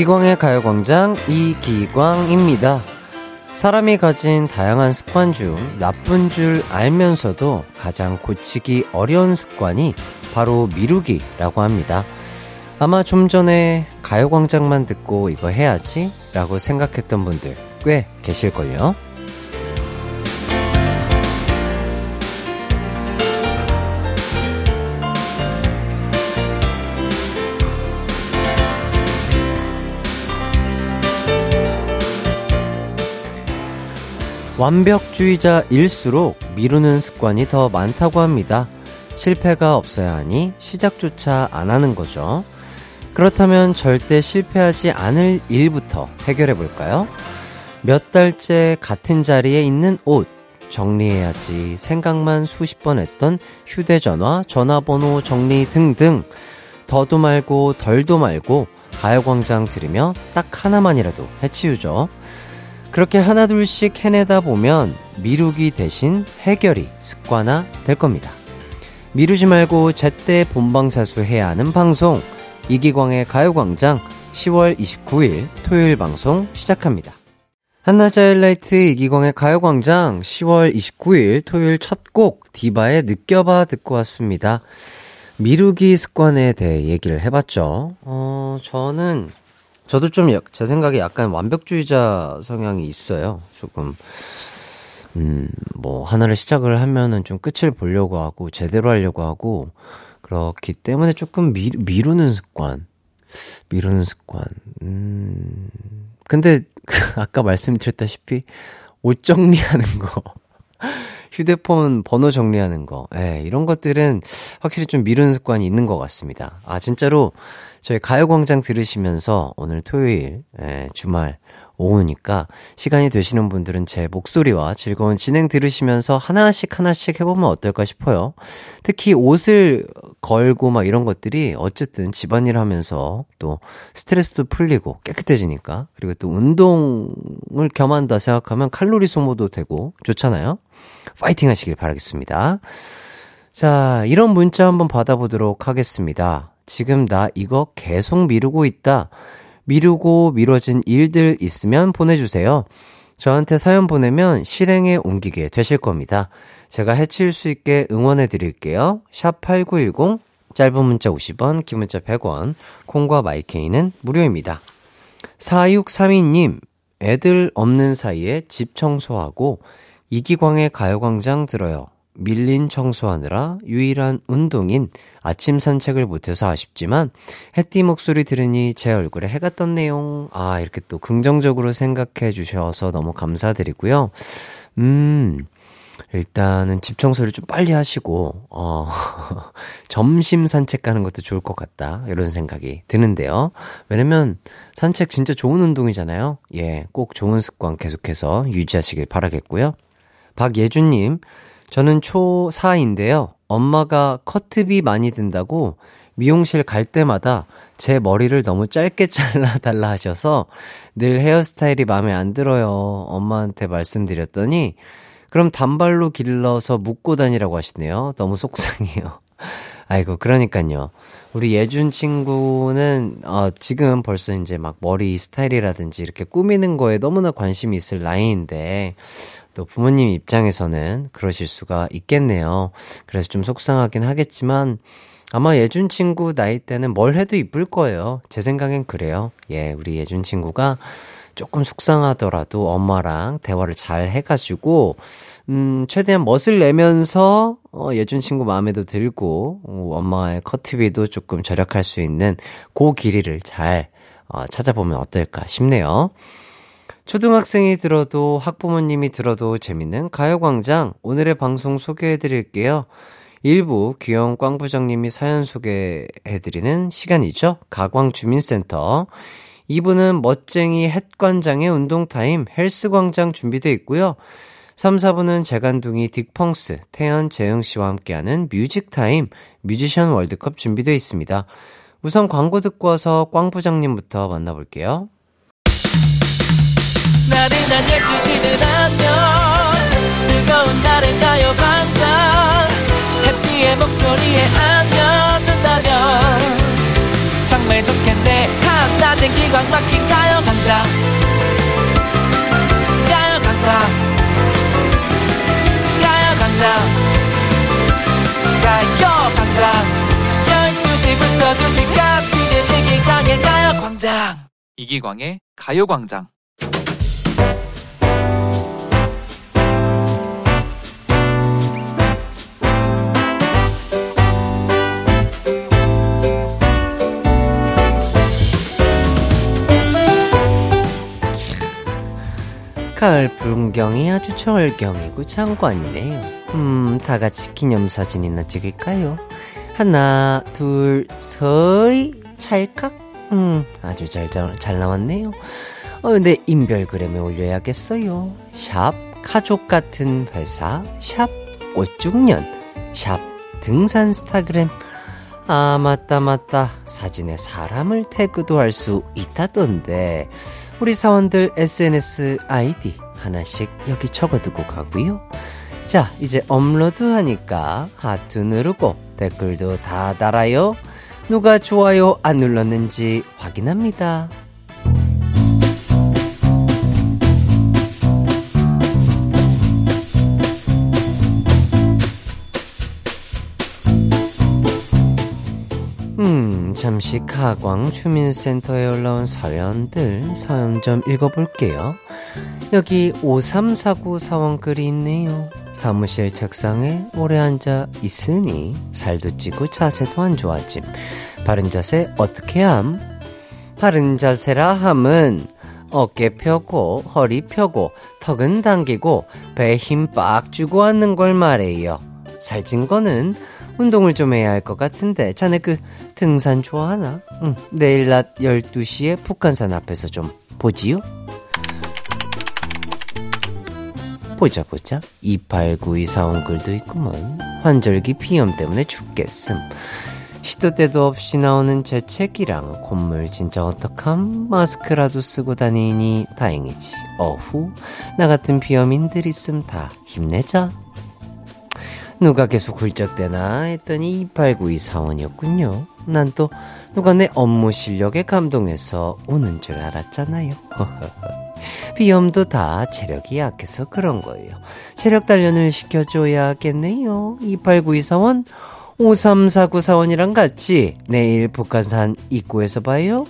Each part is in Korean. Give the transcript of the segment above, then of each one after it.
이기광의 가요광장 이기광입니다. 사람이 가진 다양한 습관 중 나쁜 줄 알면서도 가장 고치기 어려운 습관이 바로 미루기라고 합니다. 아마 좀 전에 가요광장만 듣고 이거 해야지 라고 생각했던 분들 꽤 계실걸요? 완벽주의자일수록 미루는 습관이 더 많다고 합니다. 실패가 없어야 하니 시작조차 안 하는 거죠. 그렇다면 절대 실패하지 않을 일부터 해결해 볼까요? 몇 달째 같은 자리에 있는 옷 정리해야지 생각만 수십 번 했던 휴대전화, 전화번호 정리 등등 더도 말고 덜도 말고 가요광장 들으며 딱 하나만이라도 해치우죠. 그렇게 하나둘씩 해내다 보면 미루기 대신 해결이 습관화 될 겁니다. 미루지 말고 제때 본방사수 해야 하는 방송 이기광의 가요광장 10월 29일 토요일 방송 시작합니다. 한낮의 하이라이트 이기광의 가요광장 10월 29일 토요일 첫 곡 디바의 느껴봐 듣고 왔습니다. 미루기 습관에 대해 얘기를 해봤죠. 어, 저는 저도 좀 제 생각에 약간 완벽주의자 성향이 있어요. 조금 음, 뭐 하나를 시작을 하면은 좀 끝을 보려고 하고 제대로 하려고 하고 그렇기 때문에 조금 미, 미루는 습관. 미루는 습관. 음. 근데 그 아까 말씀드렸다시피 옷 정리하는 거 휴대폰 번호 정리하는 거, 예, 이런 것들은 확실히 좀 미루는 습관이 있는 것 같습니다. 아, 진짜로 저희 가요광장 들으시면서 오늘 토요일, 예, 주말, 오후니까 시간이 되시는 분들은 제 목소리와 즐거운 진행 들으시면서 하나씩 하나씩 해보면 어떨까 싶어요. 특히 옷을 걸고 막 이런 것들이 어쨌든 집안일 하면서 또 스트레스도 풀리고 깨끗해지니까 그리고 또 운동을 겸한다 생각하면 칼로리 소모도 되고 좋잖아요. 파이팅 하시길 바라겠습니다. 자, 이런 문자 한번 받아보도록 하겠습니다. 지금 나 이거 계속 미루고 있다. 미루고 미뤄진 일들 있으면 보내주세요. 저한테 사연 보내면 실행에 옮기게 되실 겁니다. 제가 해칠 수 있게 응원해 드릴게요. 샵 8910, 짧은 문자 50원, 긴 문자 100원, 콩과 마이케이는 무료입니다. 4632님, 애들 없는 사이에 집 청소하고 이기광의 가요광장 들어요. 밀린 청소하느라 유일한 운동인 아침 산책을 못해서 아쉽지만 해띠 목소리 들으니 제 얼굴에 해가 떴네요. 아, 이렇게 또 긍정적으로 생각해 주셔서 너무 감사드리고요. 음, 일단은 집 청소를 좀 빨리 하시고, 어, 점심 산책 가는 것도 좋을 것 같다. 이런 생각이 드는데요. 왜냐면 산책 진짜 좋은 운동이잖아요. 예, 꼭 좋은 습관 계속해서 유지하시길 바라겠고요. 박예준님, 저는 초4인데요. 엄마가 커트비 많이 든다고 미용실 갈 때마다 제 머리를 너무 짧게 잘라달라 하셔서 늘 헤어스타일이 마음에 안 들어요. 엄마한테 말씀드렸더니 그럼 단발로 길러서 묶고 다니라고 하시네요. 너무 속상해요. 아이고, 그러니까요. 우리 예준 친구는, 어, 지금 벌써 이제 막 머리 스타일이라든지 이렇게 꾸미는 거에 너무나 관심이 있을 나이인데, 또 부모님 입장에서는 그러실 수가 있겠네요. 그래서 좀 속상하긴 하겠지만 아마 예준 친구 나이 때는 뭘 해도 이쁠 거예요. 제 생각엔 그래요. 예, 우리 예준 친구가 조금 속상하더라도 엄마랑 대화를 잘 해가지고, 음, 최대한 멋을 내면서, 어, 예준 친구 마음에도 들고, 어, 엄마의 커트비도 조금 절약할 수 있는 그 길이를 잘, 어, 찾아보면 어떨까 싶네요. 초등학생이 들어도 학부모님이 들어도 재밌는 가요광장 오늘의 방송 소개해 드릴게요. 일부 귀여운 꽝부장님이 사연 소개해 드리는 시간이죠. 가광주민센터. 2부는 멋쟁이 햇관장의 운동타임 헬스광장 준비되어 있고요. 3, 4부는 재간둥이 딕펑스, 태현, 재흥씨와 함께하는 뮤직타임, 뮤지션 월드컵 준비되어 있습니다. 우선 광고 듣고 와서 꽝부장님부터 만나볼게요. 나른한 12시는 안녕. 즐거운 날을 가요 반짝. 해피의 목소리에 안겨준다면. 정말 좋겠네. 한낮엔 기 기광 막힌 가요광장 가요광장 가요광장 12시부터 2시까지 이기광의 이기광의 가요 광장 가을 풍경이 아주 절경이고 장관이네요. 음, 다 같이 기념사진이나 찍을까요? 하나, 둘, 서이, 찰칵. 음, 아주 잘, 잘, 잘 나왔네요. 어, 내 인별그램에 올려야겠어요. 샵, 가족 같은 회사, 샵, 꽃중년, 샵, 등산 스타그램. 아, 맞다, 맞다. 사진에 사람을 태그도 할 수 있다던데. 우리 사원들 SNS 아이디 하나씩 여기 적어두고 가고요. 자, 이제 업로드 하니까 하트 누르고 댓글도 다 달아요. 누가 좋아요 안 눌렀는지 확인합니다. 잠시 가광 주민센터에 올라온 사연들 사연 좀 읽어볼게요. 여기 5349 사원글이 있네요. 사무실 책상에 오래 앉아 있으니 살도 찌고 자세도 안 좋아짐. 바른 자세 어떻게 함? 바른 자세라 함은 어깨 펴고 허리 펴고 턱은 당기고 배에 힘 빡 주고 앉는 걸 말해요. 살찐 거는 운동을 좀 해야 할 것 같은데. 자네 그 등산 좋아하나? 응, 내일 낮 12시에 북한산 앞에서 좀 보지요? 보자 보자. 2892 사온 글도 있구먼. 환절기 비염 때문에 죽겠음. 시도 때도 없이 나오는 제 책이랑 콧물 진짜 어떡함? 마스크라도 쓰고 다니니 다행이지. 어후 나 같은 비염인들 있음 다 힘내자 누가 계속 굴적대나 했더니 2892 사원이었군요. 난 또 누가 내 업무 실력에 감동해서 오는 줄 알았잖아요. 비염도 다 체력이 약해서 그런 거예요. 체력 단련을 시켜줘야겠네요. 2892 사원, 5349 사원이랑 같이 내일 북한산 입구에서 봐요.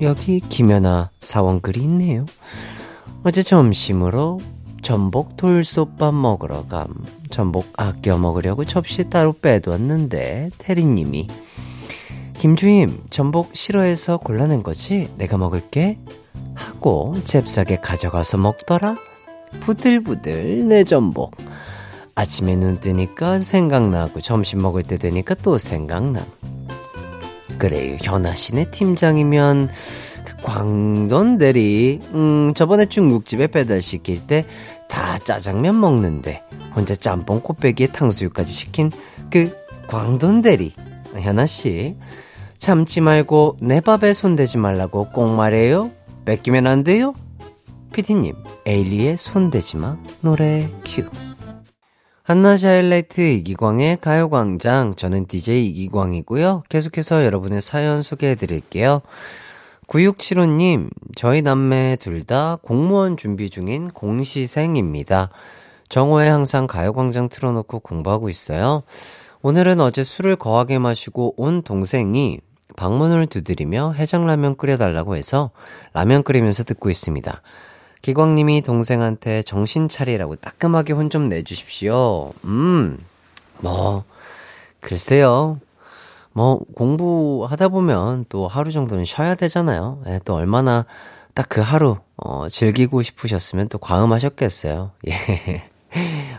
여기 김연아 사원 글이 있네요. 어제 점심으로 전복 돌솥밥 먹으러 감. 전복 아껴 먹으려고 접시 따로 빼두었는데 태리님이 김주임 전복 싫어해서 골라낸 거지? 내가 먹을게. 하고 잽싸게 가져가서 먹더라. 부들부들 내 전복. 아침에 눈 뜨니까 생각나고 점심 먹을 때 되니까 또 생각나. 그래요 현아 씨네 팀장이면 그 광돈 대리 음 저번에 중국집에 배달 시킬 때 다 짜장면 먹는데 혼자 짬뽕 코빼기에 탕수육까지 시킨 그 광돈 대리 현아 씨. 참지 말고 내 밥에 손대지 말라고 꼭 말해요. 뺏기면 안 돼요. 피디님 에일리의 손대지 마 노래 큐. 한낮의 하이라이트 이기광의 가요광장. 저는 DJ 이기광이고요. 계속해서 여러분의 사연 소개해 드릴게요 9675님, 저희 남매 둘 다 공무원 준비 중인 공시생입니다. 정오에 항상 가요광장 틀어놓고 공부하고 있어요. 오늘은 어제 술을 거하게 마시고 온 동생이 방문을 두드리며 해장라면 끓여달라고 해서 라면 끓이면서 듣고 있습니다. 기광님이 동생한테 정신 차리라고 따끔하게 혼 좀 내주십시오. 음, 뭐, 글쎄요. 뭐 공부하다 보면 또 하루 정도는 쉬어야 되잖아요. 예, 또 얼마나 딱 그 하루 어, 즐기고 싶으셨으면 또 과음하셨겠어요. 예.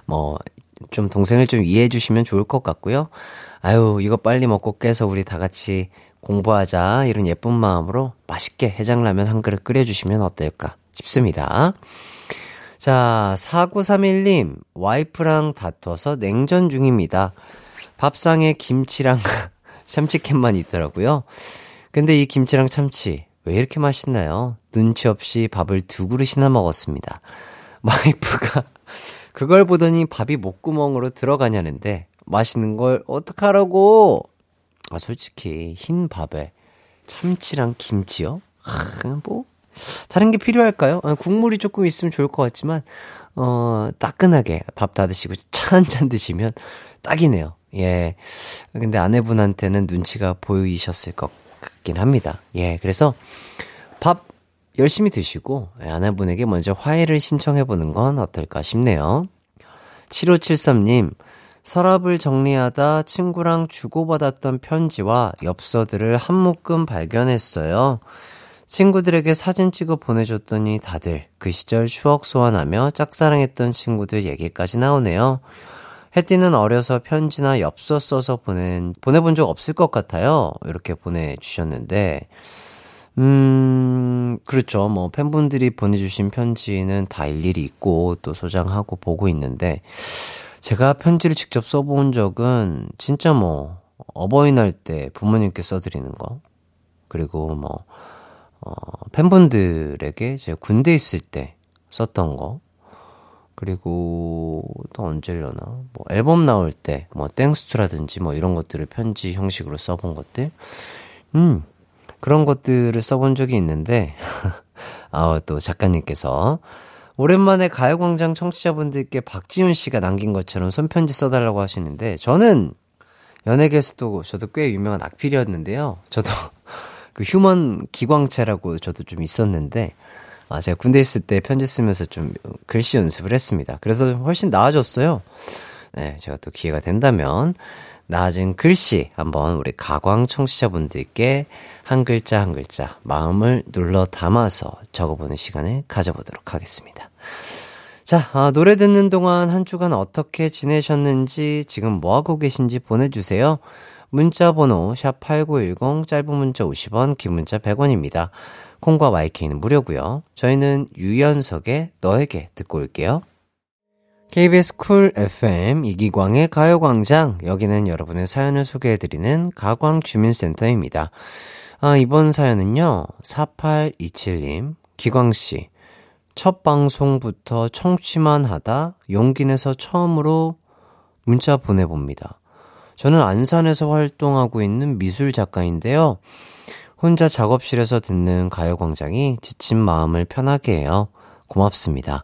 뭐 좀 동생을 좀 이해해 주시면 좋을 것 같고요. 아유, 이거 빨리 먹고 깨서 우리 다 같이 공부하자. 이런 예쁜 마음으로 맛있게 해장라면 한 그릇 끓여주시면 어떨까 싶습니다. 자, 4931님, 와이프랑 다퉈서 냉전 중입니다. 밥상에 김치랑 참치캔만 있더라고요. 근데 이 김치랑 참치 왜 이렇게 맛있나요? 눈치 없이 밥을 두 그릇이나 먹었습니다. 와이프가 그걸 보더니 밥이 목구멍으로 들어가냐는데 맛있는 걸 어떡하라고? 아 솔직히 흰 밥에 참치랑 김치요? 하, 뭐, 다른 게 필요할까요? 아, 국물이 조금 있으면 좋을 것 같지만, 어, 따끈하게 밥 다 드시고 차 한 잔 드시면 딱이네요. 예. 근데 아내분한테는 눈치가 보이셨을 것 같긴 합니다. 예. 그래서 밥 열심히 드시고 예, 아내분에게 먼저 화해를 신청해 보는 건 어떨까 싶네요. 7573님, 서랍을 정리하다 친구랑 주고받았던 편지와 엽서들을 한 묶음 발견했어요. 친구들에게 사진 찍어 보내줬더니 다들 그 시절 추억 소환하며 짝사랑했던 친구들 얘기까지 나오네요. 혜띠는 어려서 편지나 엽서 써서 보낸, 보내본 적 없을 것 같아요. 이렇게 보내주셨는데, 음, 그렇죠. 뭐, 팬분들이 보내주신 편지는 다 일일이 있고, 또 소장하고 보고 있는데, 제가 편지를 직접 써본 적은 진짜 뭐, 어버이날 때 부모님께 써드리는 거, 그리고 뭐, 어, 팬분들에게 제가 군대 있을 때 썼던 거, 그리고 또 언제려나? 뭐 앨범 나올 때 뭐 땡스투라든지 뭐 이런 것들을 편지 형식으로 써본 것들? 음 그런 것들을 써본 적이 있는데 아 또 작가님께서 오랜만에 가요광장 청취자분들께 박지훈 씨가 남긴 것처럼 손편지 써달라고 하시는데 저는 연예계에서도 저도 꽤 유명한 악필이었는데요. 저도 그 휴먼 기광체라고 저도 좀 있었는데 아, 제가 군대 있을 때 편지 쓰면서 좀 글씨 연습을 했습니다. 그래서 훨씬 나아졌어요. 네, 제가 또 기회가 된다면 나아진 글씨 한번 우리 가광 청취자분들께 한 글자 한 글자 마음을 눌러 담아서 적어보는 시간을 가져보도록 하겠습니다. 자, 아, 노래 듣는 동안 한 주간 어떻게 지내셨는지 지금 뭐하고 계신지 보내주세요. 문자 번호 샵 8910 짧은 문자 50원 긴 문자 100원입니다. 콩과 마이케이는 무료고요. 저희는 유연석의 너에게 듣고 올게요. KBS 쿨 FM 이기광의 가요광장 여기는 여러분의 사연을 소개해드리는 가광주민센터입니다. 아, 이번 사연은요 4827님 기광씨 첫 방송부터 청취만 하다 용기 내서 처음으로 문자 보내봅니다. 저는 안산에서 활동하고 있는 미술 작가인데요. 혼자 작업실에서 듣는 가요광장이 지친 마음을 편하게 해요. 고맙습니다.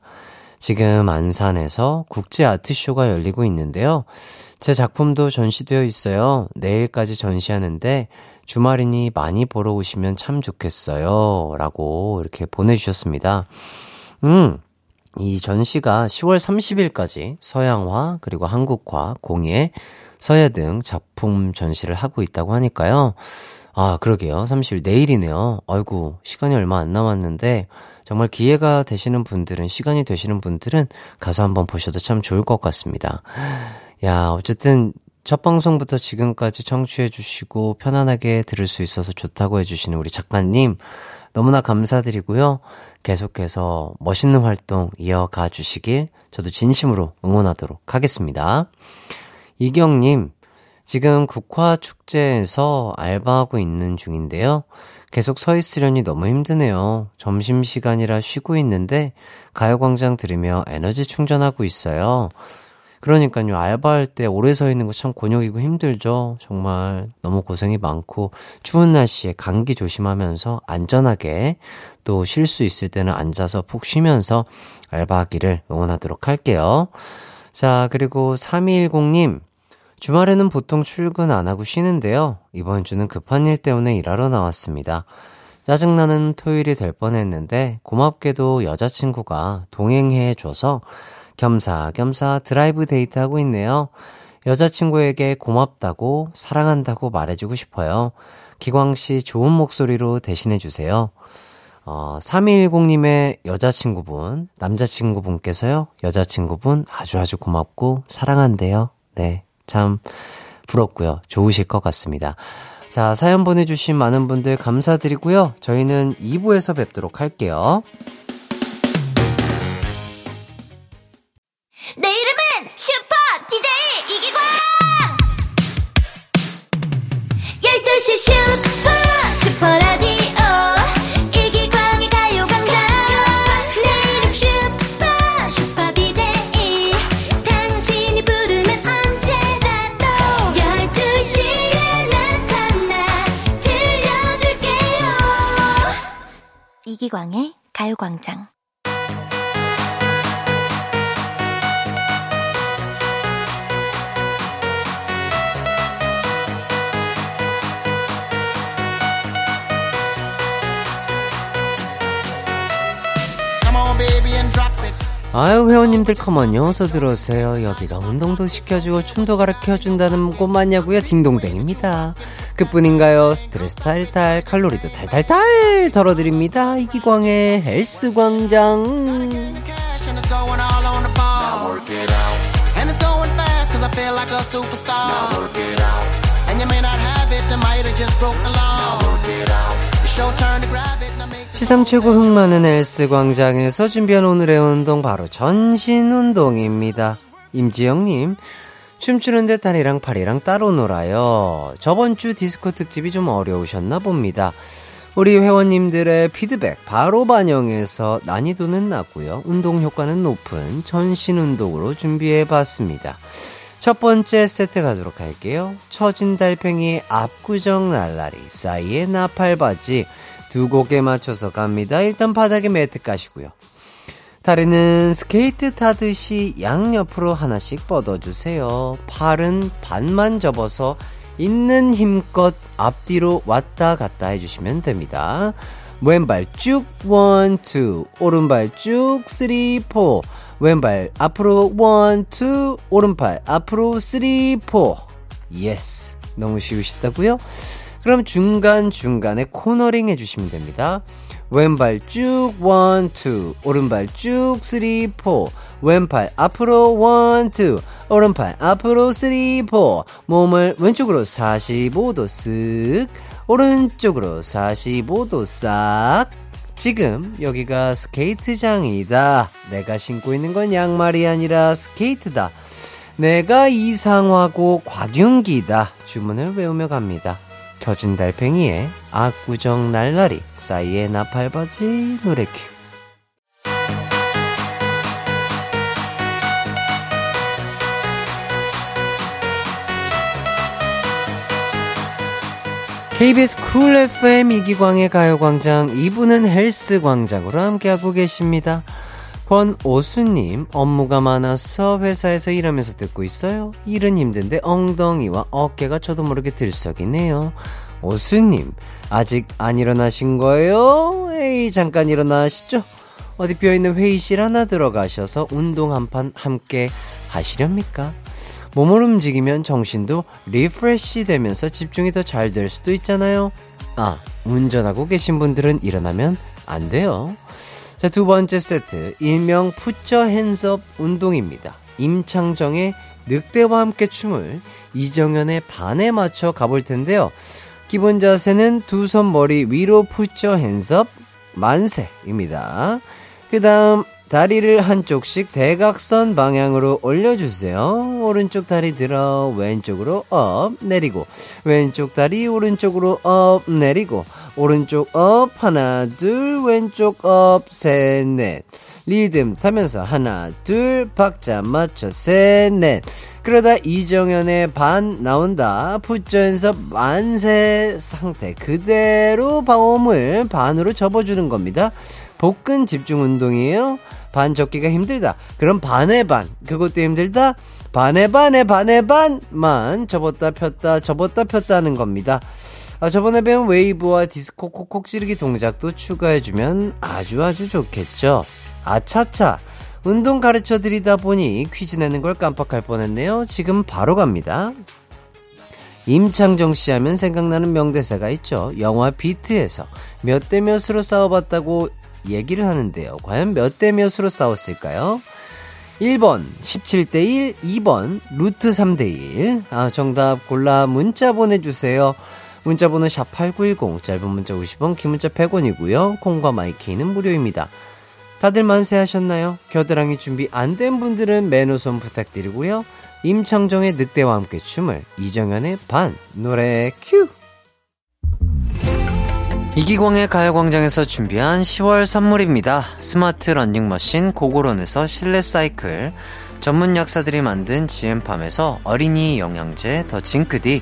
지금 안산에서 국제 아트쇼가 열리고 있는데요. 제 작품도 전시되어 있어요. 내일까지 전시하는데 주말이니 많이 보러 오시면 참 좋겠어요. 라고 이렇게 보내주셨습니다. 음, 이 전시가 10월 30일까지 서양화 그리고 한국화, 공예, 서예 등 작품 전시를 하고 있다고 하니까요. 아, 그러게요. 30일 내일이네요. 아이고, 시간이 얼마 안 남았는데 정말 기회가 되시는 분들은 시간이 되시는 분들은 가서 한번 보셔도 참 좋을 것 같습니다. 야, 어쨌든 첫 방송부터 지금까지 청취해 주시고 편안하게 들을 수 있어서 좋다고 해 주시는 우리 작가님 너무나 감사드리고요. 계속해서 멋있는 활동 이어가 주시길 저도 진심으로 응원하도록 하겠습니다. 이경님, 지금 국화축제에서 알바하고 있는 중인데요. 계속 서 있으려니 너무 힘드네요. 점심시간이라 쉬고 있는데 가요광장 들으며 에너지 충전하고 있어요. 그러니까요, 알바할 때 오래 서 있는 거 참 곤욕이고 힘들죠. 정말 너무 고생이 많고, 추운 날씨에 감기 조심하면서 안전하게 또 쉴 수 있을 때는 앉아서 푹 쉬면서 알바하기를 응원하도록 할게요. 자, 그리고 3210님, 주말에는 보통 출근 안 하고 쉬는데요. 이번 주는 급한 일 때문에 일하러 나왔습니다. 짜증나는 토요일이 될 뻔했는데 고맙게도 여자친구가 동행해 줘서 겸사겸사 드라이브 데이트 하고 있네요. 여자친구에게 고맙다고 사랑한다고 말해주고 싶어요. 기광 씨 좋은 목소리로 대신해 주세요. 어, 3210님의 여자친구분, 남자친구분께서요, 여자친구분 아주 아주 고맙고 사랑한대요. 네. 참 부럽고요. 좋으실 것 같습니다. 자, 사연 보내주신 많은 분들 감사드리고요. 저희는 2부에서 뵙도록 할게요. 내 이름은 슈퍼 DJ 이기광! 12시 슈퍼 이기광의 가요광장. 아유 회원님들 컴온요 어서 들어오세요. 여기가 운동도 시켜주고 춤도 가르쳐준다는 곳 맞냐고요? 딩동댕입니다. 그뿐인가요? 스트레스 탈탈 칼로리도 탈탈탈 덜어드립니다. 이기광의 헬스광장 시상 최고 흥 많은 헬스광장에서 준비한 오늘의 운동 바로 전신 운동입니다 임지영님 춤추는데 다리랑 팔이랑 따로 놀아요 저번 주 디스코 특집이 좀 어려우셨나 봅니다 우리 회원님들의 피드백 바로 반영해서 난이도는 낮고요. 운동 효과는 높은 전신 운동으로 준비해 봤습니다. 첫 번째 세트 가도록 할게요. 처진 달팽이 압구정 날라리 사이에 나팔바지 두 곡에 맞춰서 갑니다. 일단 바닥에 매트 까시고요. 다리는 스케이트 타듯이 양옆으로 하나씩 뻗어주세요. 팔은 반만 접어서 있는 힘껏 앞뒤로 왔다 갔다 해주시면 됩니다. 왼발 쭉, one, two. 오른발 쭉, three, four. 왼팔 앞으로, one, two. 오른팔 앞으로, three, four. Yes. 너무 쉬우시다고요? 그럼 중간중간에 코너링 해주시면 됩니다. 왼발 쭉, one, two. 오른발 쭉, three, four. 왼팔 앞으로, one, two. 오른팔 앞으로, three, four. 몸을 왼쪽으로 45도 쓱. 오른쪽으로 45도 싹. 지금 여기가 스케이트장이다. 내가 신고 있는 건 양말이 아니라 스케이트다. 내가 이상화고 곽윤기다. 주문을 외우며 갑니다. 처진 달팽이의 압구정 날라리 사이에 나팔바지 노래 큐. KBS 쿨 FM 이기광의 가요광장 2부는 헬스광장으로 함께하고 계십니다. 권오수님, 업무가 많아서 회사에서 일하면서 듣고 있어요. 일은 힘든데 엉덩이와 어깨가 저도 모르게 들썩이네요. 오수님, 아직 안 일어나신 거예요? 에이, 잠깐 일어나시죠. 어디 비어있는 회의실 하나 들어가셔서 운동 한 판 함께 하시렵니까? 몸을 움직이면 정신도 refresh 되면서 집중이 더 잘 될 수도 있잖아요. 아, 운전하고 계신 분들은 일어나면 안 돼요. 자, 두 번째 세트. 일명 put your hands up 운동입니다. 임창정의 늑대와 함께 춤을 이정현의 반에 맞춰 가볼 텐데요. 기본 자세는 두 손 머리 위로 put your hands up 만세입니다. 그 다음 다리를 한쪽씩 대각선 방향으로 올려주세요. 오른쪽 다리 들어 왼쪽으로 up 내리고 왼쪽 다리 오른쪽으로 up 내리고 오른쪽 up 하나 둘 왼쪽 up 셋 넷. 리듬 타면서 하나 둘 박자 맞춰 셋 넷. 그러다 이정현의 반 나온다. 푸전서 만세 상태 그대로 방음을 반으로 접어주는 겁니다. 복근 집중 운동이에요. 반 접기가 힘들다. 그럼 반의 반. 그것도 힘들다. 반의 반의 반의 반만 접었다 폈다 접었다 폈다 하는 겁니다 아, 저번에 배운 웨이브와 디스코 콕콕 찌르기 동작도 추가해주면 아주 아주 좋겠죠. 아차차. 운동 가르쳐 드리다 보니 퀴즈 내는 걸 깜빡할 뻔했네요. 지금 바로 갑니다. 임창정 씨 하면 생각나는 명대사가 있죠. 영화 비트에서 몇 대 몇으로 싸워봤다고 얘기를 하는데요. 과연 몇 대 몇으로 싸웠을까요? 1번 17대1, 2번 루트 3대1. 아, 정답 골라 문자 보내주세요. 문자번호 샵8910 짧은 문자 50원 긴 문자 100원이고요. 콩과 마이케이는 무료입니다. 다들 만세하셨나요? 겨드랑이 준비 안 된 분들은 매너손 부탁드리고요. 임창정의 늑대와 함께 춤을 이정현의 반 노래 큐! 이기광의 가요광장에서 준비한 10월 선물입니다. 스마트 러닝머신 고고론에서 실내 사이클. 전문 약사들이 만든 GM팜에서 어린이 영양제 더 징크디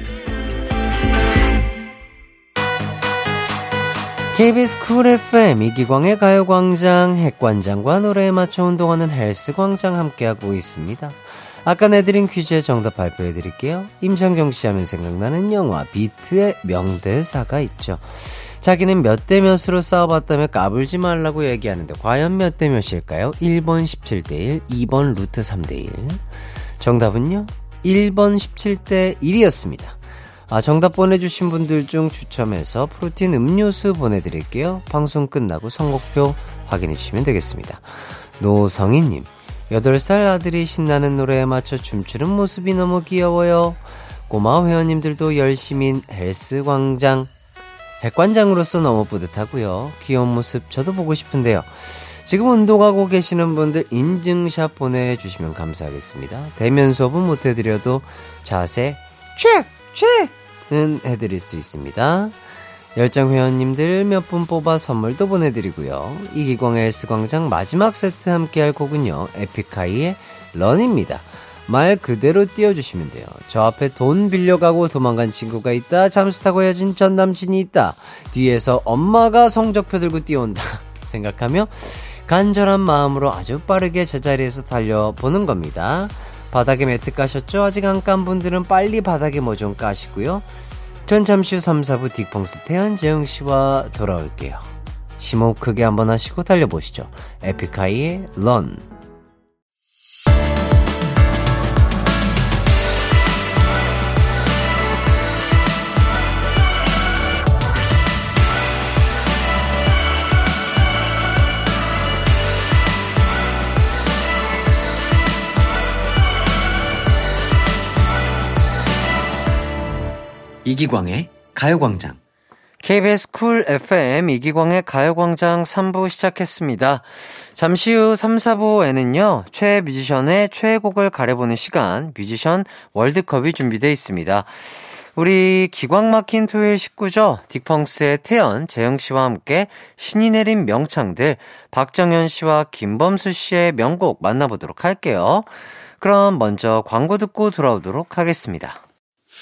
KBS 쿨 FM 이기광의 가요광장 핵관장과 노래에 맞춰 운동하는 헬스광장 함께하고 있습니다. 아까 내드린 퀴즈의 정답 발표해 드릴게요. 임창정 씨 하면 생각나는 영화 비트의 명대사가 있죠. 자기는 몇 대 몇으로 싸워봤다며 까불지 말라고 얘기하는데 과연 몇 대 몇일까요? 1번 17대 1, 2번 루트 3대 1. 정답은요? 1번 17대 1이었습니다. 아, 정답 보내주신 분들 중 추첨해서 프로틴 음료수 보내드릴게요. 방송 끝나고 선곡표 확인해주시면 되겠습니다. 노성희님, 8살 아들이 신나는 노래에 맞춰 춤추는 모습이 너무 귀여워요. 꼬마 회원님들도 열심인 헬스 광장. 백관장으로서 너무 뿌듯하고요. 귀여운 모습 저도 보고 싶은데요. 지금 운동하고 계시는 분들 인증샷 보내주시면 감사하겠습니다. 대면 수업은 못해드려도 자세 책! 책! 은 해드릴 수 있습니다. 열정 회원님들 몇 분 뽑아 선물도 보내드리고요. 이기광의 헬스광장 마지막 세트 함께할 곡은요. 에픽하이의 런입니다. 말 그대로 띄워주시면 돼요. 저 앞에 돈 빌려가고 도망간 친구가 있다. 잠수 타고 헤어진 전 남친이 있다. 뒤에서 엄마가 성적표 들고 뛰어온다. 생각하며 간절한 마음으로 아주 빠르게 제자리에서 달려보는 겁니다. 바닥에 매트 까셨죠? 아직 안 깐 분들은 빨리 바닥에 뭐 좀 까시고요. 전 잠시 후 3, 4부 딕펑스 태연 재영 씨와 돌아올게요. 심호흡 크게 한번 하시고 달려보시죠. 에픽하이의 런. 이기광의 가요광장. KBS 쿨 FM 이기광의 가요광장 3부 시작했습니다. 잠시 후 3, 4부에는요, 최애 뮤지션의 최애곡을 가려보는 시간, 뮤지션 월드컵이 준비되어 있습니다. 우리 기광 막힌 토요일 식구죠. 딕펑스의 태현, 재흥 씨와 함께 신이 내린 명창들, 박정현 씨와 김범수 씨의 명곡 만나보도록 할게요. 그럼 먼저 광고 듣고 돌아오도록 하겠습니다.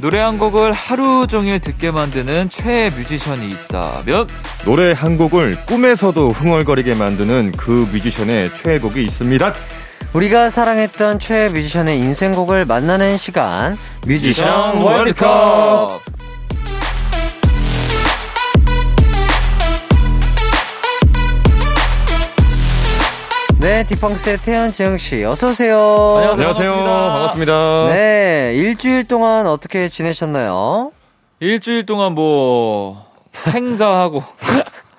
노래 한 곡을 하루 종일 듣게 만드는 최애 뮤지션이 있다면 노래 한 곡을 꿈에서도 흥얼거리게 만드는 그 뮤지션의 최애곡이 있습니다. 우리가 사랑했던 최애 뮤지션의 인생곡을 만나는 시간 뮤지션 월드컵 네 딕펑스의 태현 재흥 씨 어서 오세요 안녕하세요. 반갑습니다. 네 일주일 동안 어떻게 지내셨나요? 일주일 동안 뭐 행사하고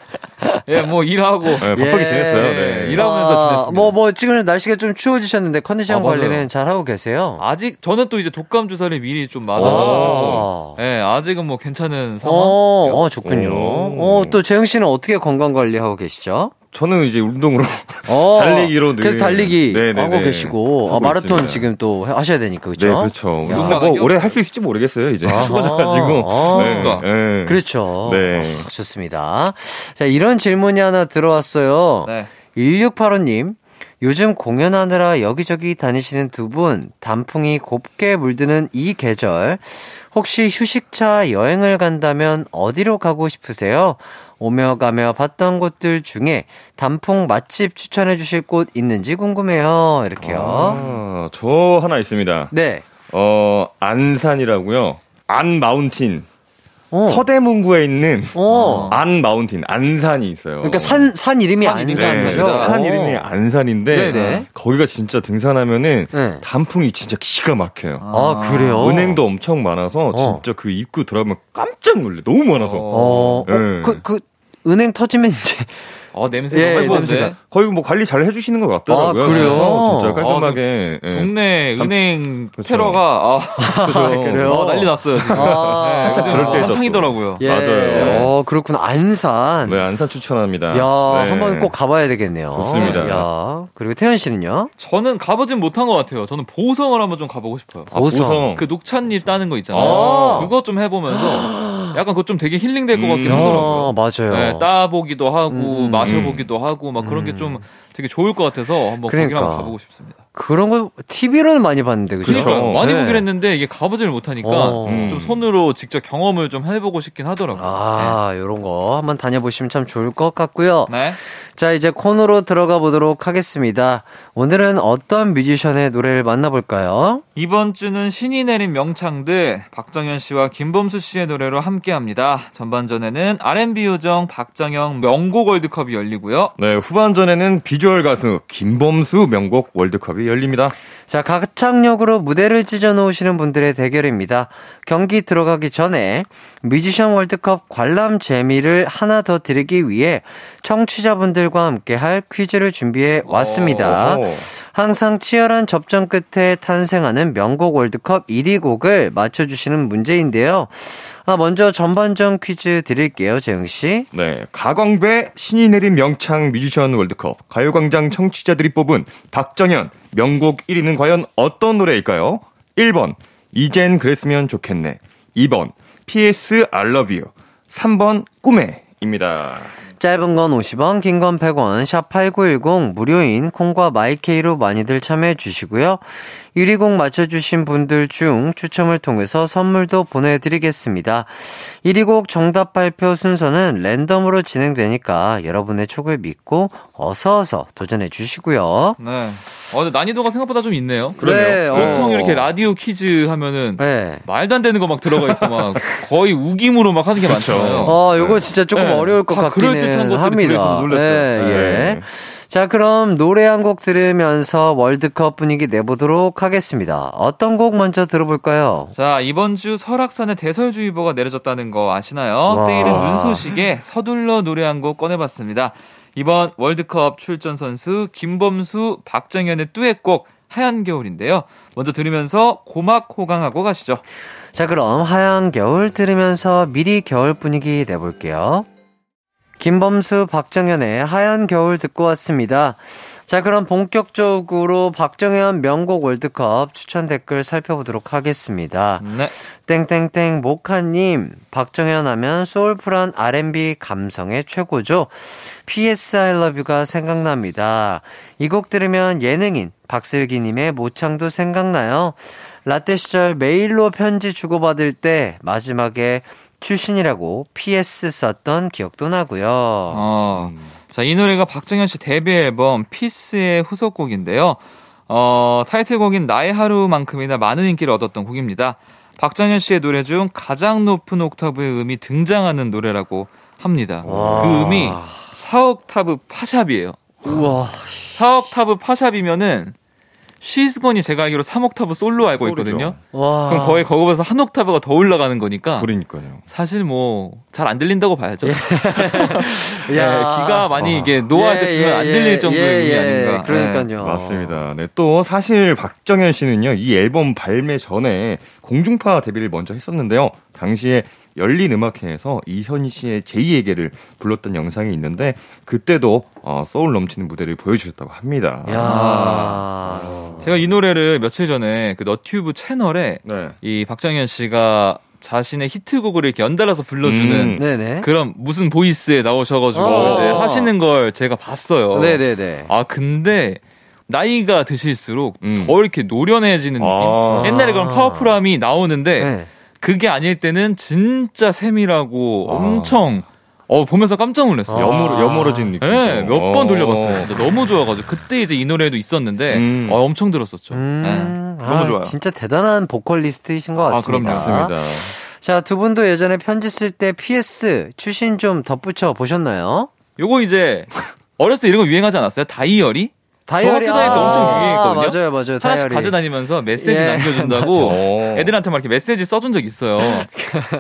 예, 뭐 일하고 네, 바쁘게 예. 지냈어요. 예, 네. 일하면서 아, 지냈습니다. 뭐, 뭐, 지금 날씨가 좀 추워지셨는데 컨디션 아. 관리는 잘 하고 계세요? 아직 저는 또 이제 독감 주사를 미리 좀 아. 맞아가지고 예, 아직은 뭐 괜찮은 상황. 어, 어, 좋군요. 오. 어, 또 재영 씨는 어떻게 건강 관리하고 계시죠? 저는 이제 운동으로 어, 달리기로 늘- 그래서 달리기 네네네. 하고 계시고 아, 하고 마라톤 있습니다. 지금 또 하셔야 되니까 그렇죠? 네, 그렇죠. 운동만 뭐? 오래 할 수 있을지 모르겠어요. 이제 아하. 추워져가지고. 아. 네, 그러니까. 네. 그렇죠. 네. 아, 좋습니다. 자, 이런 질문이 하나 들어왔어요. 네. 1685님, 요즘 공연하느라 여기저기 다니시는 두 분, 단풍이 곱게 물드는 이 계절, 혹시 휴식차 여행을 간다면 어디로 가고 싶으세요? 오며 가며 봤던 곳들 중에 단풍 맛집 추천해 주실 곳 있는지 궁금해요. 이렇게요. 아, 저 하나 있습니다. 네. 어, 안산이라고요. 안 마운틴. 어. 서대문구에 있는 어. 안 마운틴, 안산이 있어요. 그러니까 산, 산 이름이 산 이름이 네, 안산이죠? 산 어. 이름이 안산인데 네네. 거기가 진짜 등산하면은 네. 단풍이 진짜 기가 막혀요. 아, 그래요? 은행도 엄청 많아서 어. 진짜 그 입구 들어가면 깜짝 놀래. 너무 많아서. 어, 어, 네. 그, 그, 은행 터지면 이제. 어, 냄새가 예. 냄새가. 거의 뭐 관리 잘 해주시는 것 같더라고요. 아, 그래요? 진짜 아, 깔끔하게. 예. 동네 단- 은행 그렇죠. 테러가 아, 그래서 그래요? 어, 난리 났어요 지금. 아, 네, 참 요즘 그럴 때죠, 한창이더라고요. 예. 맞아요. 어, 그렇구나. 안산. 네, 안산 추천합니다. 야, 네. 한번 꼭 가봐야 되겠네요. 좋습니다. 야, 그리고 태현 씨는요? 저는 가보진 못한 것 같아요. 저는 보성을 한번 좀 가보고 싶어요. 아, 보성. 보성. 그 녹찻잎 따는 거 있잖아요. 아. 그거 좀 해보면서 약간 그거 좀 되게 힐링될 것 같긴 음. 하더라고요. 아, 맞아요. 네, 따보기도 하고 음. 마셔보기도 하고 막 그런 게 좀 되게 좋을 것 같아서 한번 거기 그러니까. 한번 가보고 싶습니다. 그런 거 TV로는 많이 봤는데, 그죠? 그쵸. 그러니까 많이 네. 보긴 했는데 이게 가보지를 못하니까 어. 좀 손으로 직접 경험을 좀 해보고 싶긴 하더라고요. 아, 요런 거 한번 다녀보시면 참 좋을 것 같고요. 네. 자, 이제 코너로 들어가 보도록 하겠습니다. 오늘은 어떤 뮤지션의 노래를 만나볼까요? 이번 주는 신이 내린 명창들 박정현 씨와 김범수 씨의 노래로 함께합니다. 전반전에는 R&B 요정 박정현 명곡 월드컵이 열리고요. 네, 후반전에는 비 주얼 가수 김범수 명곡 월드컵이 열립니다. 자, 가창력으로 무대를 찢어 놓으시는 분들의 대결입니다. 경기 들어가기 전에 뮤지션 월드컵 관람 재미를 하나 더 드리기 위해 청취자분들과 함께 할 퀴즈를 준비해 왔습니다. 오. 항상 치열한 접전 끝에 탄생하는 명곡 월드컵 1위 곡을 맞춰주시는 문제인데요. 아, 먼저 전반전 퀴즈 드릴게요, 재흥씨. 네, 가광배 신이 내린 명창 뮤지션 월드컵 가요광장 청취자들이 뽑은 박정현 명곡 1위는 과연 어떤 노래일까요? 1번 이젠 그랬으면 좋겠네 2번 PS I love you 3번 꿈에입니다. 짧은 건 50원, 긴 건 100원, 샵8910 무료인 콩과 마이케이로 많이들 참여해 주시고요. 1위 곡 맞춰주신 분들 중 추첨을 통해서 선물도 보내드리겠습니다. 1위 곡 정답 발표 순서는 랜덤으로 진행되니까 여러분의 촉을 믿고 어서어서 도전해 주시고요. 네. 어, 근데 난이도가 생각보다 좀 있네요. 네, 어. 보통 이렇게 라디오 퀴즈 하면은 네. 말도 안 되는 거 막 들어가 있고 막 거의 우김으로 막 하는 게 많잖아요. 어, 요거 진짜 조금 네. 어려울 것다 같기는 그럴듯한 것들이 합니다. 놀랐어요. 네, 예. 네. 자, 그럼 노래 한 곡 들으면서 월드컵 분위기 내보도록 하겠습니다. 어떤 곡 먼저 들어볼까요? 자, 이번 주 설악산에 대설주의보가 내려졌다는 거 아시나요? 와. 때이른 눈 소식에 서둘러 노래 한 곡 꺼내봤습니다. 이번 월드컵 출전 선수 김범수, 박정현의 듀엣곡 하얀 겨울인데요. 먼저 들으면서 고막 호강하고 가시죠. 자, 그럼 하얀 겨울 들으면서 미리 겨울 분위기 내볼게요. 김범수, 박정현의 하얀 겨울 듣고 왔습니다. 자, 그럼 본격적으로 박정현 명곡 월드컵 추천 댓글 살펴보도록 하겠습니다. 네. 땡땡땡 모카님, 박정현 하면 소울풀한 R&B 감성의 최고죠. PS I love you가 생각납니다. 이 곡 들으면 예능인 박슬기님의 모창도 생각나요. 라떼 시절 메일로 편지 주고받을 때 마지막에 출신이라고 PS 썼던 기억도 나고요. 어, 자, 이 노래가 박정현 씨 데뷔 앨범 피스의 후속곡인데요. 어, 타이틀곡인 나의 하루만큼이나 많은 인기를 얻었던 곡입니다. 박정현 씨의 노래 중 가장 높은 옥타브의 음이 등장하는 노래라고 합니다. 와. 그 음이 4옥타브 파샵이에요. 우와. 4옥타브 파샵이면은 쉬스건이 제가 알기로 3옥타브 솔로 알고. 있거든요. 와. 그럼 거의 거기서 한 옥타브가 더 올라가는 거니까 그러니까요. 사실 뭐 잘 안 들린다고 봐야죠. 야. 네, 기가 많이 이게 노화됐으면 안 들릴 정도의 예, 음이 예, 아닌가. 그러니까요. 맞습니다. 네, 또 사실 박정현 씨는요, 이 앨범 발매 전에 공중파 데뷔를 먼저 했었는데요. 당시에 열린 음악회에서 이현희 씨의 제2에게를 불렀던 영상이 있는데 그때도 어, 소울 넘치는 무대를 보여주셨다고 합니다. 야. 제가 이 노래를 며칠 전에 그 너튜브 채널에 네. 이 박정현 씨가 자신의 히트곡을 이렇게 연달아서 불러주는 음. 그런 무슨 보이스에 나오셔가지고 어. 이제 하시는 걸 제가 봤어요. 네네네. 아 근데 나이가 드실수록 음. 더 이렇게 노련해지는 느낌. 아. 옛날에 그런 파워풀함이 나오는데 네. 그게 아닐 때는 진짜 세밀하고 아. 엄청 어 보면서 깜짝 놀랐어요. 여무러, 여무러진 느낌. 네, 몇 번 돌려봤어요. 진짜 너무 좋아가지고 그때 이제 이 노래도 있었는데 음. 어, 엄청 들었었죠. 음, 네. 아, 너무 좋아요. 진짜 대단한 보컬리스트이신 것 아. 같습니다. 맞습니다. 자, 두 분도 예전에 편지 쓸 때 PS 추신 좀 덧붙여 보셨나요? 요거 이제 어렸을 때 이런 거 유행하지 않았어요? 다이어리? 다이어리 중학교 다닐 때 엄청 유행했거든요. 맞아요, 맞아요. 하나씩 다이어리. 가져다니면서 메시지 예, 남겨준다고 맞아. 애들한테 막 이렇게 메시지 써준 적 있어요.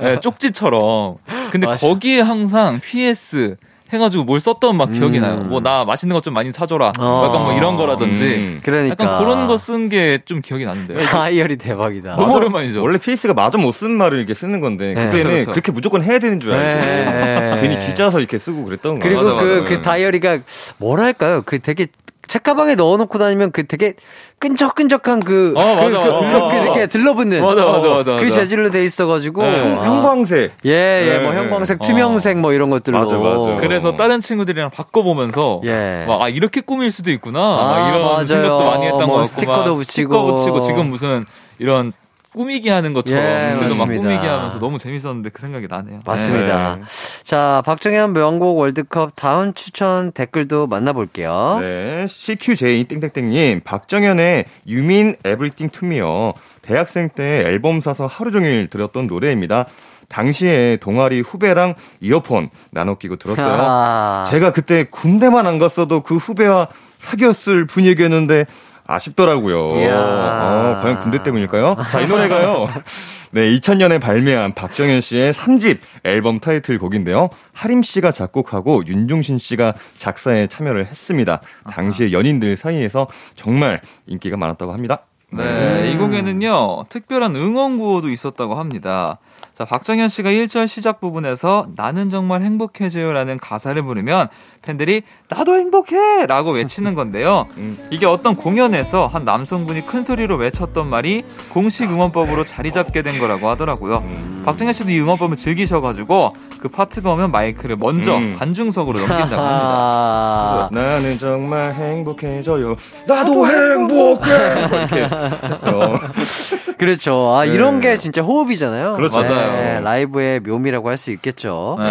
네, 쪽지처럼. 근데 맞아. 거기에 항상 PS 해가지고 뭘 썼던 막 기억이 음. 나요. 뭐 나 맛있는 것 좀 많이 사줘라. 어. 약간 뭐 이런 거라든지. 음. 그러니까 약간 그런 거 쓴 게 좀 기억이 나는데요. 다이어리 대박이다. 너무 오랜만이죠. 원래 PS가 마저 못 쓴 말을 이렇게 쓰는 건데 네. 그때는 그쵸. 그렇게 무조건 해야 되는 줄 알고 네. 괜히 뒤짜서 이렇게 쓰고 그랬던 거예요. 그리고 맞아, 그. 그 다이어리가 뭐랄까요? 그 되게 책가방에 넣어놓고 다니면 그 되게 끈적끈적한 그, 어, 맞아, 그, 그, 맞아. 그, 그 이렇게 들러붙는. 맞아, 맞아, 맞아, 그 맞아. 재질로 돼 있어가지고. 네. 아. 형광색. 예, 예, 뭐 네. 형광색, 어. 투명색 뭐 이런 것들로. 맞아, 맞아. 그래서 다른 친구들이랑 바꿔보면서 예. 막, 아 이렇게 꾸밀 수도 있구나 아, 막 이런 맞아요. 생각도 많이 했던 뭐 것 같고 스티커도 막 붙이고. 스티커 붙이고 지금 무슨 이런 꾸미기 하는 것처럼 예, 그래도 막 맞습니다. 꾸미기 하면서 너무 재밌었는데 그 생각이 나네요. 맞습니다. 네. 자, 박정현 명곡 월드컵 다음 추천 댓글도 만나볼게요. 네, CQJ 땡땡땡님, 박정현의 You Mean Everything to Me요. 대학생 때 앨범 사서 하루 종일 들었던 노래입니다. 당시에 동아리 후배랑 이어폰 나눠 끼고 들었어요. 아. 제가 그때 군대만 안 갔어도 그 후배와 사귀었을 분위기였는데 아쉽더라고요. 이야. 어, 과연 군대 때문일까요? 자, 이 노래가요. 네, 2000년에 발매한 박정현 씨의 3집 앨범 타이틀곡인데요. 하림 씨가 작곡하고 윤종신 씨가 작사에 참여를 했습니다. 당시에 연인들 사이에서 정말 인기가 많았다고 합니다. 네, 이 곡에는요, 특별한 응원 구호도 있었다고 합니다. 자, 박정현 씨가 1절 시작 부분에서 나는 정말 행복해져요라는 가사를 부르면 팬들이 나도 행복해! 라고 외치는 건데요. 이게 어떤 공연에서 한 남성분이 큰 소리로 외쳤던 말이 공식 응원법으로 자리 잡게 된 거라고 하더라고요. 박정현 씨도 이 응원법을 즐기셔가지고 그 파트가 오면 마이크를 먼저 음. 관중석으로 넘긴다고 합니다. 아. 나는 정말 행복해져요. 나도 행복해! 뭐 이렇게. 어, 그렇죠. 아, 네. 이런 게 진짜 호흡이잖아요. 그렇죠. 맞아요. 라이브의 묘미라고 할 수 있겠죠. 네.